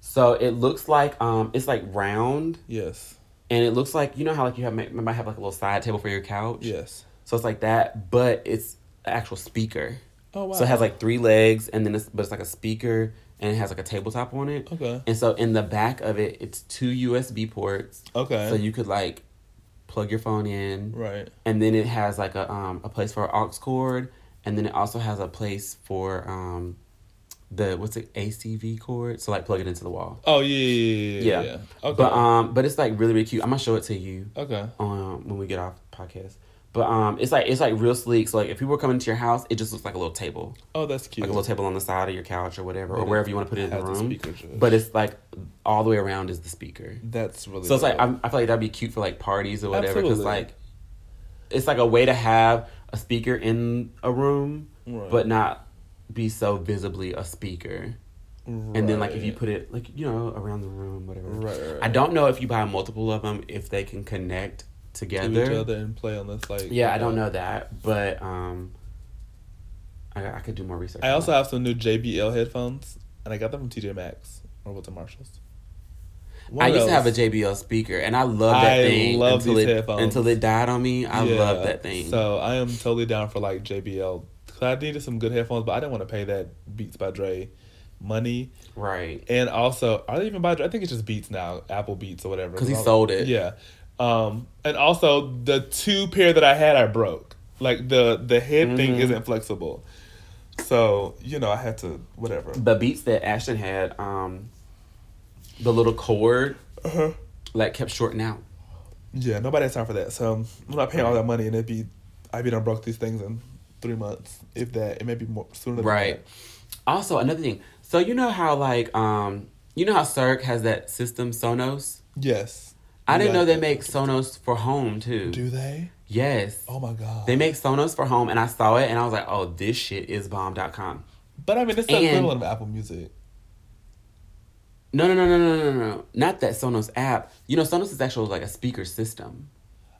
So it looks like um it's like round yes. And it looks like you know how like you have might might have like a little side table for your couch. Yes. So it's like that, but it's an actual speaker. Oh wow. So it has like three legs, and then it's but it's like a speaker, and it has like a tabletop on it. Okay. And so in the back of it, it's two USB ports, Okay. so you could like plug your phone in, right. and then it has like a um a place for an aux cord, and then it also has a place for um the what's it ACV cord, so like plug it into the wall. Oh yeah yeah yeah. yeah, Yeah. Okay. But um, but it's like really really cute. I'm gonna show it to you okay. um when we get off the podcast. But um, it's like it's like real sleek. So like if people were coming to your house, it just looks like a little table. Oh, that's cute. like a little table on the side of your couch or whatever, or wherever you want to put it in the the room. speaker but it's like all the way around is the speaker. That's really. So it's like. I'm, I feel like that'd be cute for like parties or whatever, because like it's like a way to have a speaker in a room, Right. but not be so visibly a speaker. And then like if you put it like you know around the room, whatever. Right, right, I don't know if you buy multiple of them if they can connect to together. each other and play on this like. Yeah, I don't know that, but um, I, I could do more research. I also that. have some new JBL headphones, and I got them from TJ Maxx or was the Marshalls? I of used to have a. JBL speaker, and I love that I thing love until it headphones. until it died on me. I Yeah, love that thing. So I am totally down for like JBL. Cause I needed some good headphones, but I didn't want to pay that Beats by Dre money. right. And also, are they even by Dre? I think it's just Beats now, Apple Beats or whatever. Because he sold it. Yeah. Um, and also the two pair that I had, I broke. Like the the head thing Mhm. isn't flexible. So you know, I had to whatever. The beats that Ashton had, um, the little cord Uh-huh. like kept shorting out. Yeah, nobody has time for that. So I'm not paying all that money, and it'd be I'd be done broke these things in three months, if that. It may be more sooner. Than Right. Also, another thing. So you know how like um, you know how Cirque has that system Sonos. Yes. I didn't Yeah. know they make Sonos for home too. Do they? Yes. Oh my god. They make Sonos for home, and I saw it, and I was like, "Oh, this shit is bomb.com." But I mean, it's the equivalent of Apple Music. No, no, no, no, no, no, no, not that Sonos app. You know, Sonos is actually like a speaker system.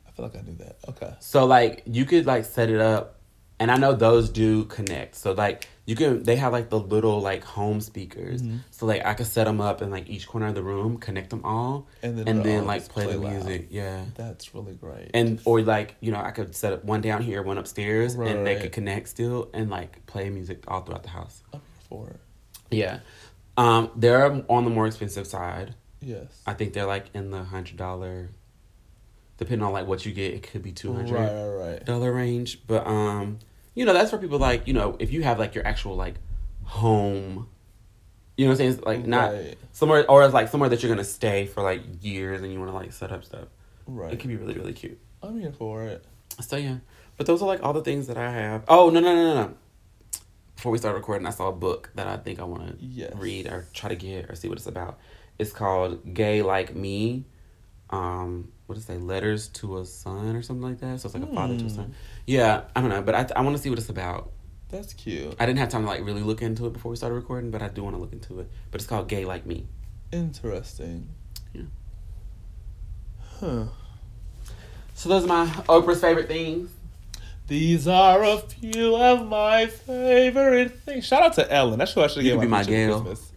I feel like I knew that. Okay. So like you could like set it up, and I know those do connect. So like you can, they have like the little like home speakers. Mm-hmm. So like I could set them up in like each corner of the room, connect them all, And then and then like play, play the loud. music. Yeah. That's really great. And or like you know I could set up one down here, one upstairs, and they could connect still and like play music all throughout the house. Here for it. Yeah, um, they're on the more expensive side. Yes. I think they're like in the hundred dollar, depending on like what you get. It could be two hundred right, right, right. dollar range, but um, you know that's for people like you know if you have like your actual like home, you know what I'm saying? It's, like not Right. somewhere or it's like somewhere that you're gonna stay for like years and you want to like set up stuff. Right. It can be really really cute. I'm here for it. So yeah, but those are like all the things that I have. Oh no no no no no! Before we start recording, I saw a book that I think I want to Yes. read or try to get or see what it's about. It's called "Gay Like Me." Um, what does it say? Letters to a son or something like that. So it's like a father to a Hmm. son. Yeah, I don't know, but I I want to see what it's about. That's cute. I didn't have time to like really look into it before we started recording, but I do want to look into it. But it's called "Gay Like Me." Interesting. Yeah. Huh. So those are my Oprah's favorite things. These are a few of my favorite things. Shout out to Ellen. That's who I should give my, my Gail. for Christmas.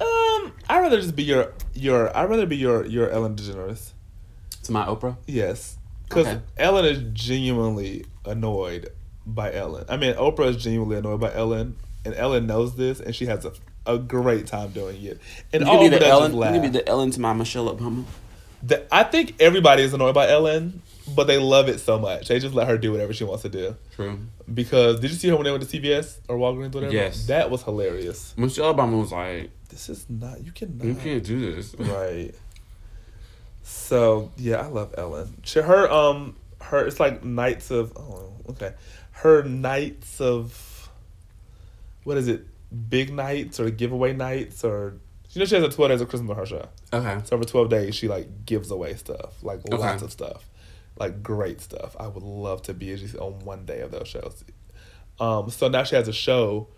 um, I'd rather just be your your. I'd rather be your your Ellen DeGeneres. To my Oprah. Yes, because Okay. Ellen is genuinely annoyed by Ellen. I mean, Oprah is genuinely annoyed by Ellen, and Ellen knows this, and she has a, a great time doing it. And all could be Oprah the does Ellen. is You laugh. be the Ellen to my Michelle Obama. The- I think everybody is annoyed by Ellen, but they love it so much. They just let her do whatever she wants to do. True. Because did you see her when they went to CVS or Walgreens, whatever? Yes. that was hilarious. Michelle Obama was like, This is not. You cannot. "You can't do this." Right. So yeah, I love Ellen. She, her um her it's like nights of oh okay, her nights of what is it? Big nights or giveaway nights or you know she has a twelve days of Christmas on her show. Okay. So for twelve days she like gives away stuff like Okay. lots of stuff, like great stuff. I would love to be just on one day of those shows. Um, so now she has a show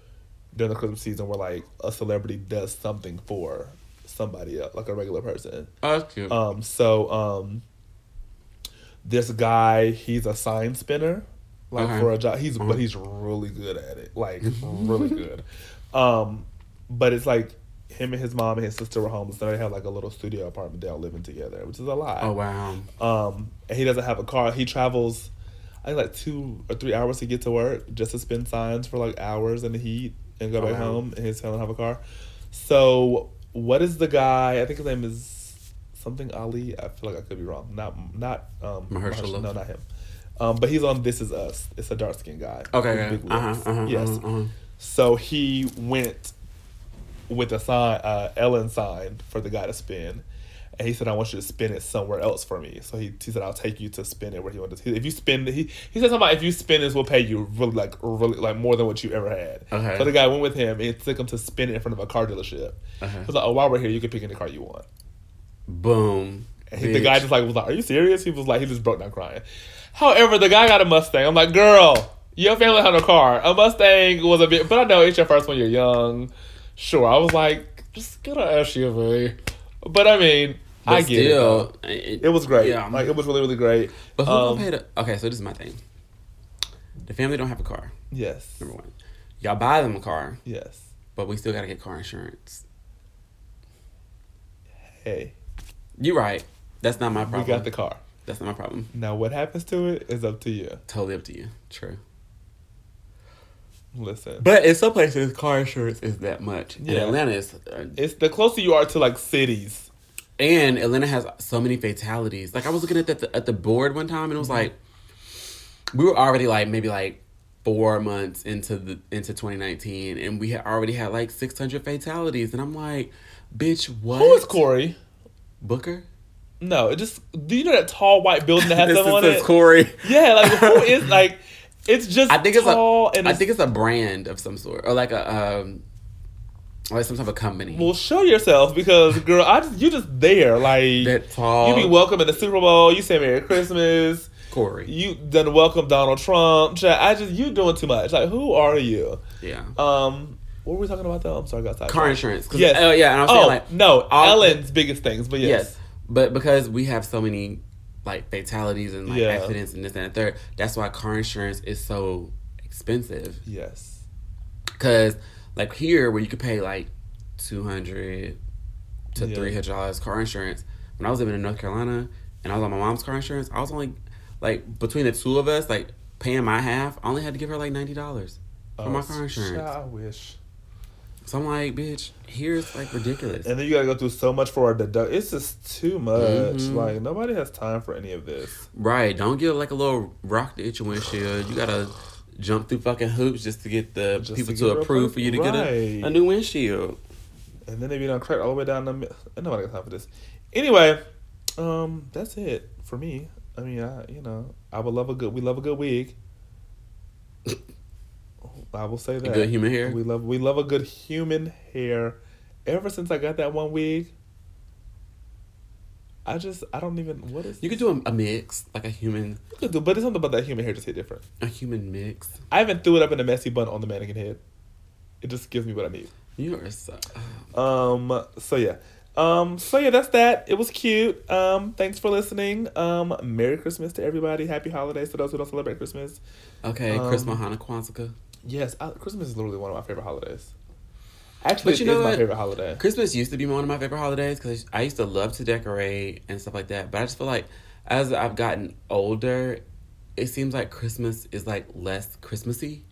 during the Christmas season where like a celebrity does something for somebody else, like a regular person. Oh, that's cute. Um, so um, this guy, he's a sign spinner, like Okay. for a job. He's Uh-huh. but he's really good at it, like really good. Um, but it's like him and his mom and his sister were homeless. So they have like a little studio apartment. They're all living together, which is a lot. oh wow. Um, and he doesn't have a car. He travels, I think like two or three hours to get to work just to spin signs for like hours in the heat and go Oh, back wow. home. And his don't have a car. So what is the guy? I think his name is something Ali. I feel like I could be wrong. Not not um Mahershala? No, not him. Um, but he's on This Is Us. It's a dark skinned guy. Okay. okay. Uh huh. Uh huh. yes. Uh-huh. So he went with a sign, uh, Ellen sign for the guy to spin. And he said, I want you to spin it somewhere else for me. So he, he said, I'll take you to spin it where he wanted to. If you spin, he, he said something about if you spin this, we'll pay you really, like, really, like more than what you ever had. Okay. So the guy went with him and took him to spin it in front of a car dealership. Uh-huh. He was like, oh, while we're here, you can pick any car you want. Boom. And he, the guy just like was like, "Are you serious?" He was like, he just broke down crying. However, the guy got a Mustang. I'm like, "Girl, your family had a car. A Mustang was a bit, but I know it's your first one. You're young. Sure." I was like, "Just get an SUV." But I mean, But I get it. it. It was great. Yeah. Like it was really, really great. But who Um, gonna pay the? Okay, so this is my thing. The family don't have a car. Yes. Number one, y'all buy them a car, Yes. but we still gotta get car insurance. Hey, You're right. That's not my problem. we got the car. That's not my problem. Now, what happens to it is up to you. Totally up to you. True. Listen, But in some places, car insurance is that much. In Yeah. Atlanta, is, uh, it's the closer you are to like cities. and Atlanta has so many fatalities. Like I was looking at the at the board one time, and it was like we were already like maybe like four months into the into 2019, and we had already had like 600 fatalities, and I'm like, bitch, what? Who is Corey? Booker? No, it just do you know that tall white building that has someone on it? Corey. Yeah, like who is like? It's just I think it's a. and I think it's a brand of some sort, or like a um, like some type of company. Well, show yourself because girl, I just you just there like that tall. you be welcome at the Super Bowl. You say Merry Christmas. Corey. You done welcome Donald Trump. I just you doing too much. Like who are you? yeah. Um, what were we talking about though? I'm sorry, I got sidetracked. car insurance. Yes. Oh yeah, and I was Oh saying like no, Ellen's biggest things, but yes. Yes, but because we have so many like fatalities and like Yeah. accidents and this and that third, that's why car insurance is so expensive. Yes. Because like here, where you could pay like two hundred to Yeah. three hundred dollars car insurance. When I was living in North Carolina and I was on my mom's car insurance, I was only like between the two of us, like paying my half. I only had to give her like ninety dollars for oh, my Oh, car insurance. I wish. So I'm like, bitch, here's like ridiculous. And then you gotta go through so much for a deduct. It's just too much. Mhm. Like nobody has time for any of this. Right. Don't get like a little rock to itch your windshield. You gotta jump through fucking hoops just to get the Just people to to, approve for you to get a, a new windshield. And then they be done crack all the way down the. Nobody got time for this. Anyway, um, that's it for me. I mean, I you know I would love a good. We love a good wig. I will say that good human hair? We love we love a good human hair. Ever since I got that one wig, I just I don't even what is You could do a, a mix, like a human you could do, but it's something about that human hair just hit different. a human mix. I even threw it up in a messy bun on the mannequin head. It just gives me what I need. You are so Um. So yeah. Um. So yeah, that's that. It was cute. Um. Thanks for listening. Um. Merry Christmas to everybody. Happy holidays to those who don't celebrate Christmas. okay. Um, Christmas, Hanukkah, Kwanzaa. Yes, I, Christmas is literally one of my favorite holidays. Actually, But you it is know my favorite holiday. Christmas used to be one of my favorite holidays because I used to love to decorate and stuff like that. But I just feel like as I've gotten older, it seems like Christmas is like less Christmassy.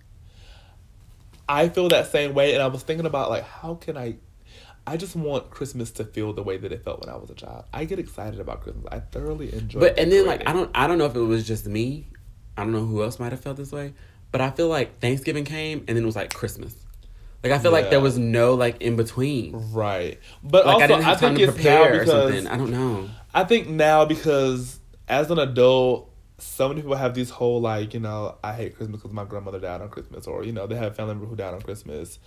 I feel that same way, and I was thinking about like how can I. I just want Christmas to feel the way that it felt when I was a child. I get excited about Christmas. I thoroughly enjoy. It. But and then like I don't I don't know if it was just me. I don't know who else might have felt this way. But I feel like Thanksgiving came and then it was like Christmas. Like I feel like there was no like in between. right, but Like also I didn't have I time think to it's now prepare or because something. I don't know. I think now because as an adult, so many people have these whole like you know I hate Christmas because my grandmother died on Christmas, or you know they have a family member who died on Christmas,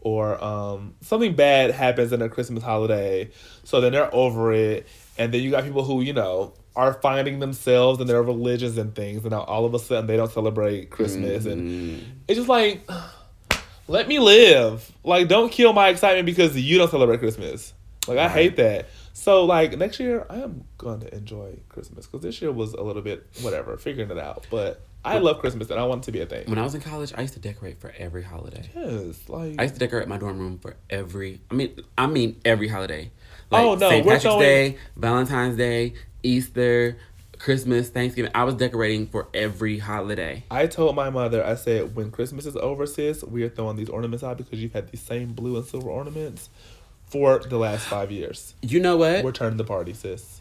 or um, something bad happens in a Christmas holiday, so then they're over it, and then you got people who you know are finding themselves and their religions and things, and now all of a sudden they don't celebrate Christmas, and Mm. it's just like. Let me live. Like, don't kill my excitement because you don't celebrate Christmas. Like, I Right. hate that. So, like, next year, I am going to enjoy Christmas because this year was a little bit whatever, figuring it out. But I love Christmas and I want it to be a thing. When I was in college, I used to decorate for every holiday. Yes, like, I used to decorate my dorm room for every. I mean, I mean every holiday. Like Oh, no, St. Patrick's Day, Valentine's Day, Easter, Christmas, Thanksgiving. I was decorating for every holiday. I told my mother, I said, when Christmas is over, sis, we are throwing these ornaments out because you've had these same blue and silver ornaments for the last five years. You know what? We're turning the party, sis.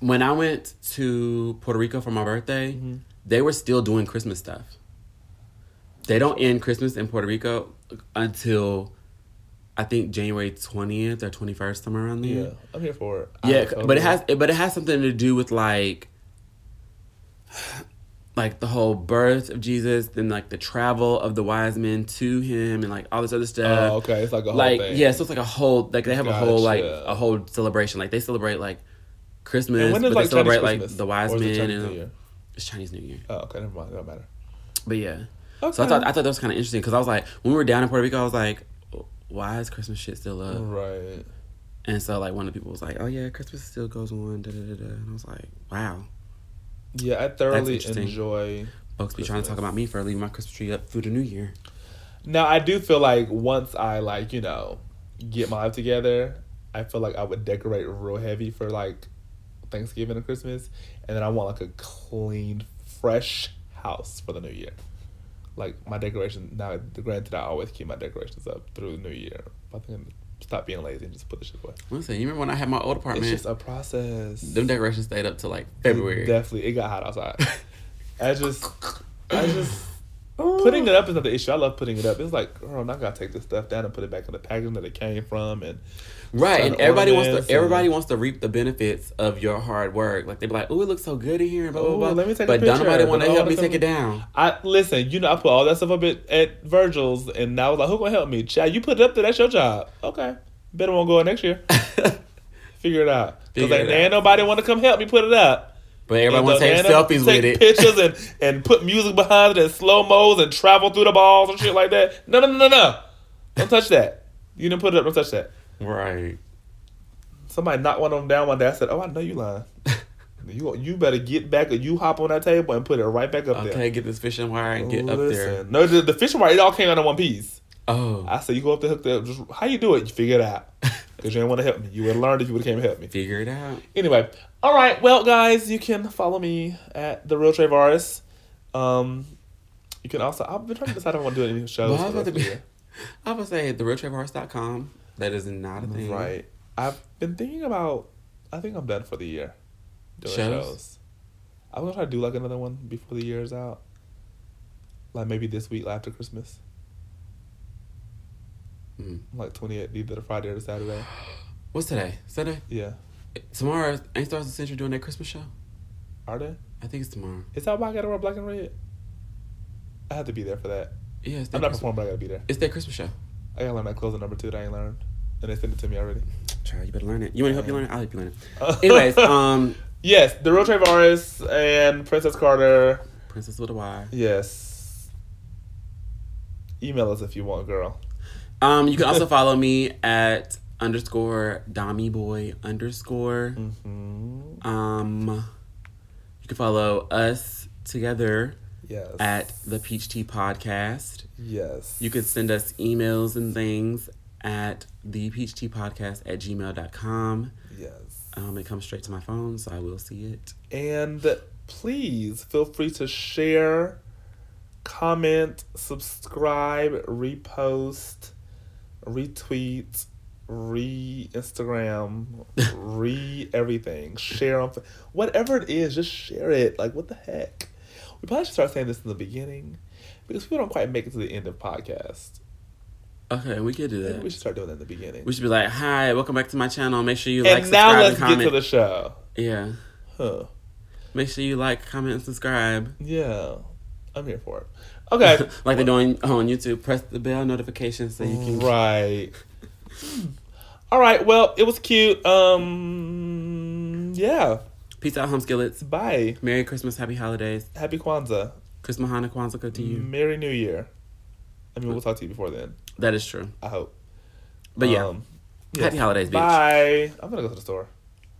when I went to Puerto Rico for my birthday, Mm-hmm. they were still doing Christmas stuff. They don't end Christmas in Puerto Rico until I think January twentieth or twenty first, somewhere around there. Yeah, I'm here for it. Yeah, but it has but it has something to do with like like the whole birth of Jesus, then like the travel of the wise men to him and like all this other stuff. Oh, okay. It's like a whole like thing. yeah, so it's like a whole like they have a whole like a whole celebration. Like they celebrate like Christmas, And when is but like they celebrate Chinese like the wise Or is it men Chinese and it's Chinese New Year. Oh, okay, never mind. It don't matter. But yeah, Okay. so I thought I thought that was kind of interesting because I was like when we were down in Puerto Rico, I was like, why is Christmas shit still up? Right. And so like one of the people was like, oh yeah, Christmas still goes on. Da da da da. And I was like, wow. Yeah, I thoroughly enjoy Folks be trying to talk about me for leaving my Christmas tree up through the new year. Now I do feel like once I like you know get my life together, I feel like I would decorate real heavy for like Thanksgiving and Christmas, and then I want like a clean, fresh house for the new year. Like my decoration now. Granted, I always keep my decorations up through the new year. But I think I'm stop being lazy and just put the shit away. Listen, you remember when I had my old apartment? It's just a process. them decorations stayed up till like February. Definitely, it got hot outside. I just, I just putting it up is not the issue. I love putting it up. It's like, girl, now I gotta take this stuff down and put it back in the packaging that it came from, and Right, and everybody wants to everybody wants to reap the benefits of your hard work. Like they be like, "Oh, it looks so good in here," blah blah blah. let me take but don't picture, nobody want to help me take it down. I listen. You know, I put all that stuff up at, at Virgil's, and I was like, "Who gonna help me?" Chad, you put it up there. That's your job. Okay, better won't go next year. Figure it out. Because like, ain't nobody want to come help me put it up. But everybody And want to take selfies take with it. pictures and and put music behind it and slow mos and travel through the balls and shit like that. No, no, no, no, no. Don't touch that. You didn't put it up. Don't touch that. Right. Somebody knocked one of them down one day. I said, "Oh, I know you lying. you you better get back. You hop on that table and put it right back up there." Okay, get this fishing wire and get up there. No, the, the fishing wire, it all came out in one piece. Oh, I said, you go up there, hook that. Just how you do it? You figure it out. Because you didn't want to help me. You would have learned if you would have came and helped me. figure it out. Anyway, all right. Well, guys, you can follow me at the Real Travaris. Um, you can also. I've been trying to decide if I want to do any shows. Well, I was about to be. of the year. I say the realtraverse.com. That is not a thing. Right. I've been thinking about. I think I'm done for the year. Doing Shows? shows. I'm gonna try to do like another one before the year is out. Like maybe this week after Christmas. Mm. Like 28th, either the Friday or the Saturday. What's today? Sunday. Yeah. Tomorrow ain't Stars and Century doing their Christmas show. Are they? I think it's tomorrow. Is that why I gotta wear black and red? I have to be there for that. Yeah, I'm not Christmas, performing, but I gotta be there. it's their Christmas show. I gotta learn that closing number two that I ain't learned. And they sent it to me already. Child, you better learn it. You want to help you learn it? I'll help you learn it. Anyways, um, Yes, the Real Travaris and Princess Carter. Princess with a Y. Yes. Email us if you want, girl. Um, you can also follow me at underscore Dommy Boy underscore. Mm-hmm. Um, you can follow us together Yes. at the Peach Tea Podcast. Yes. You could send us emails and things at the Tea Podcast at gmail.com. Yes. Um, it comes straight to my phone, so I will see it. And please feel free to share, comment, subscribe, repost, retweet, re Instagram, re everything. Share on whatever it is, just share it. Like what the heck? We probably should start saying this in the beginning because people don't quite make it to the end of podcast. Okay, we could do Maybe that. we should start doing that in the beginning. We should be like, "Hi, welcome back to my channel. Make sure you like, comment, and now let's and get to the show. yeah, Huh. make sure you like, comment, and subscribe. Yeah. I'm here for it. Okay. like they're doing on YouTube. Press the bell notification so you can. Right. All right. Well, it was cute. Um. Yeah. Peace out, home skillets. Bye. Merry Christmas, Happy Holidays. Happy Kwanzaa. Christmas, Hana, Kwanzaa, to you. Merry New Year. I mean, we'll talk to you before then. That is true. I hope. But yeah, Um, Happy Holidays, bitch. Bye. I'm gonna go to the store.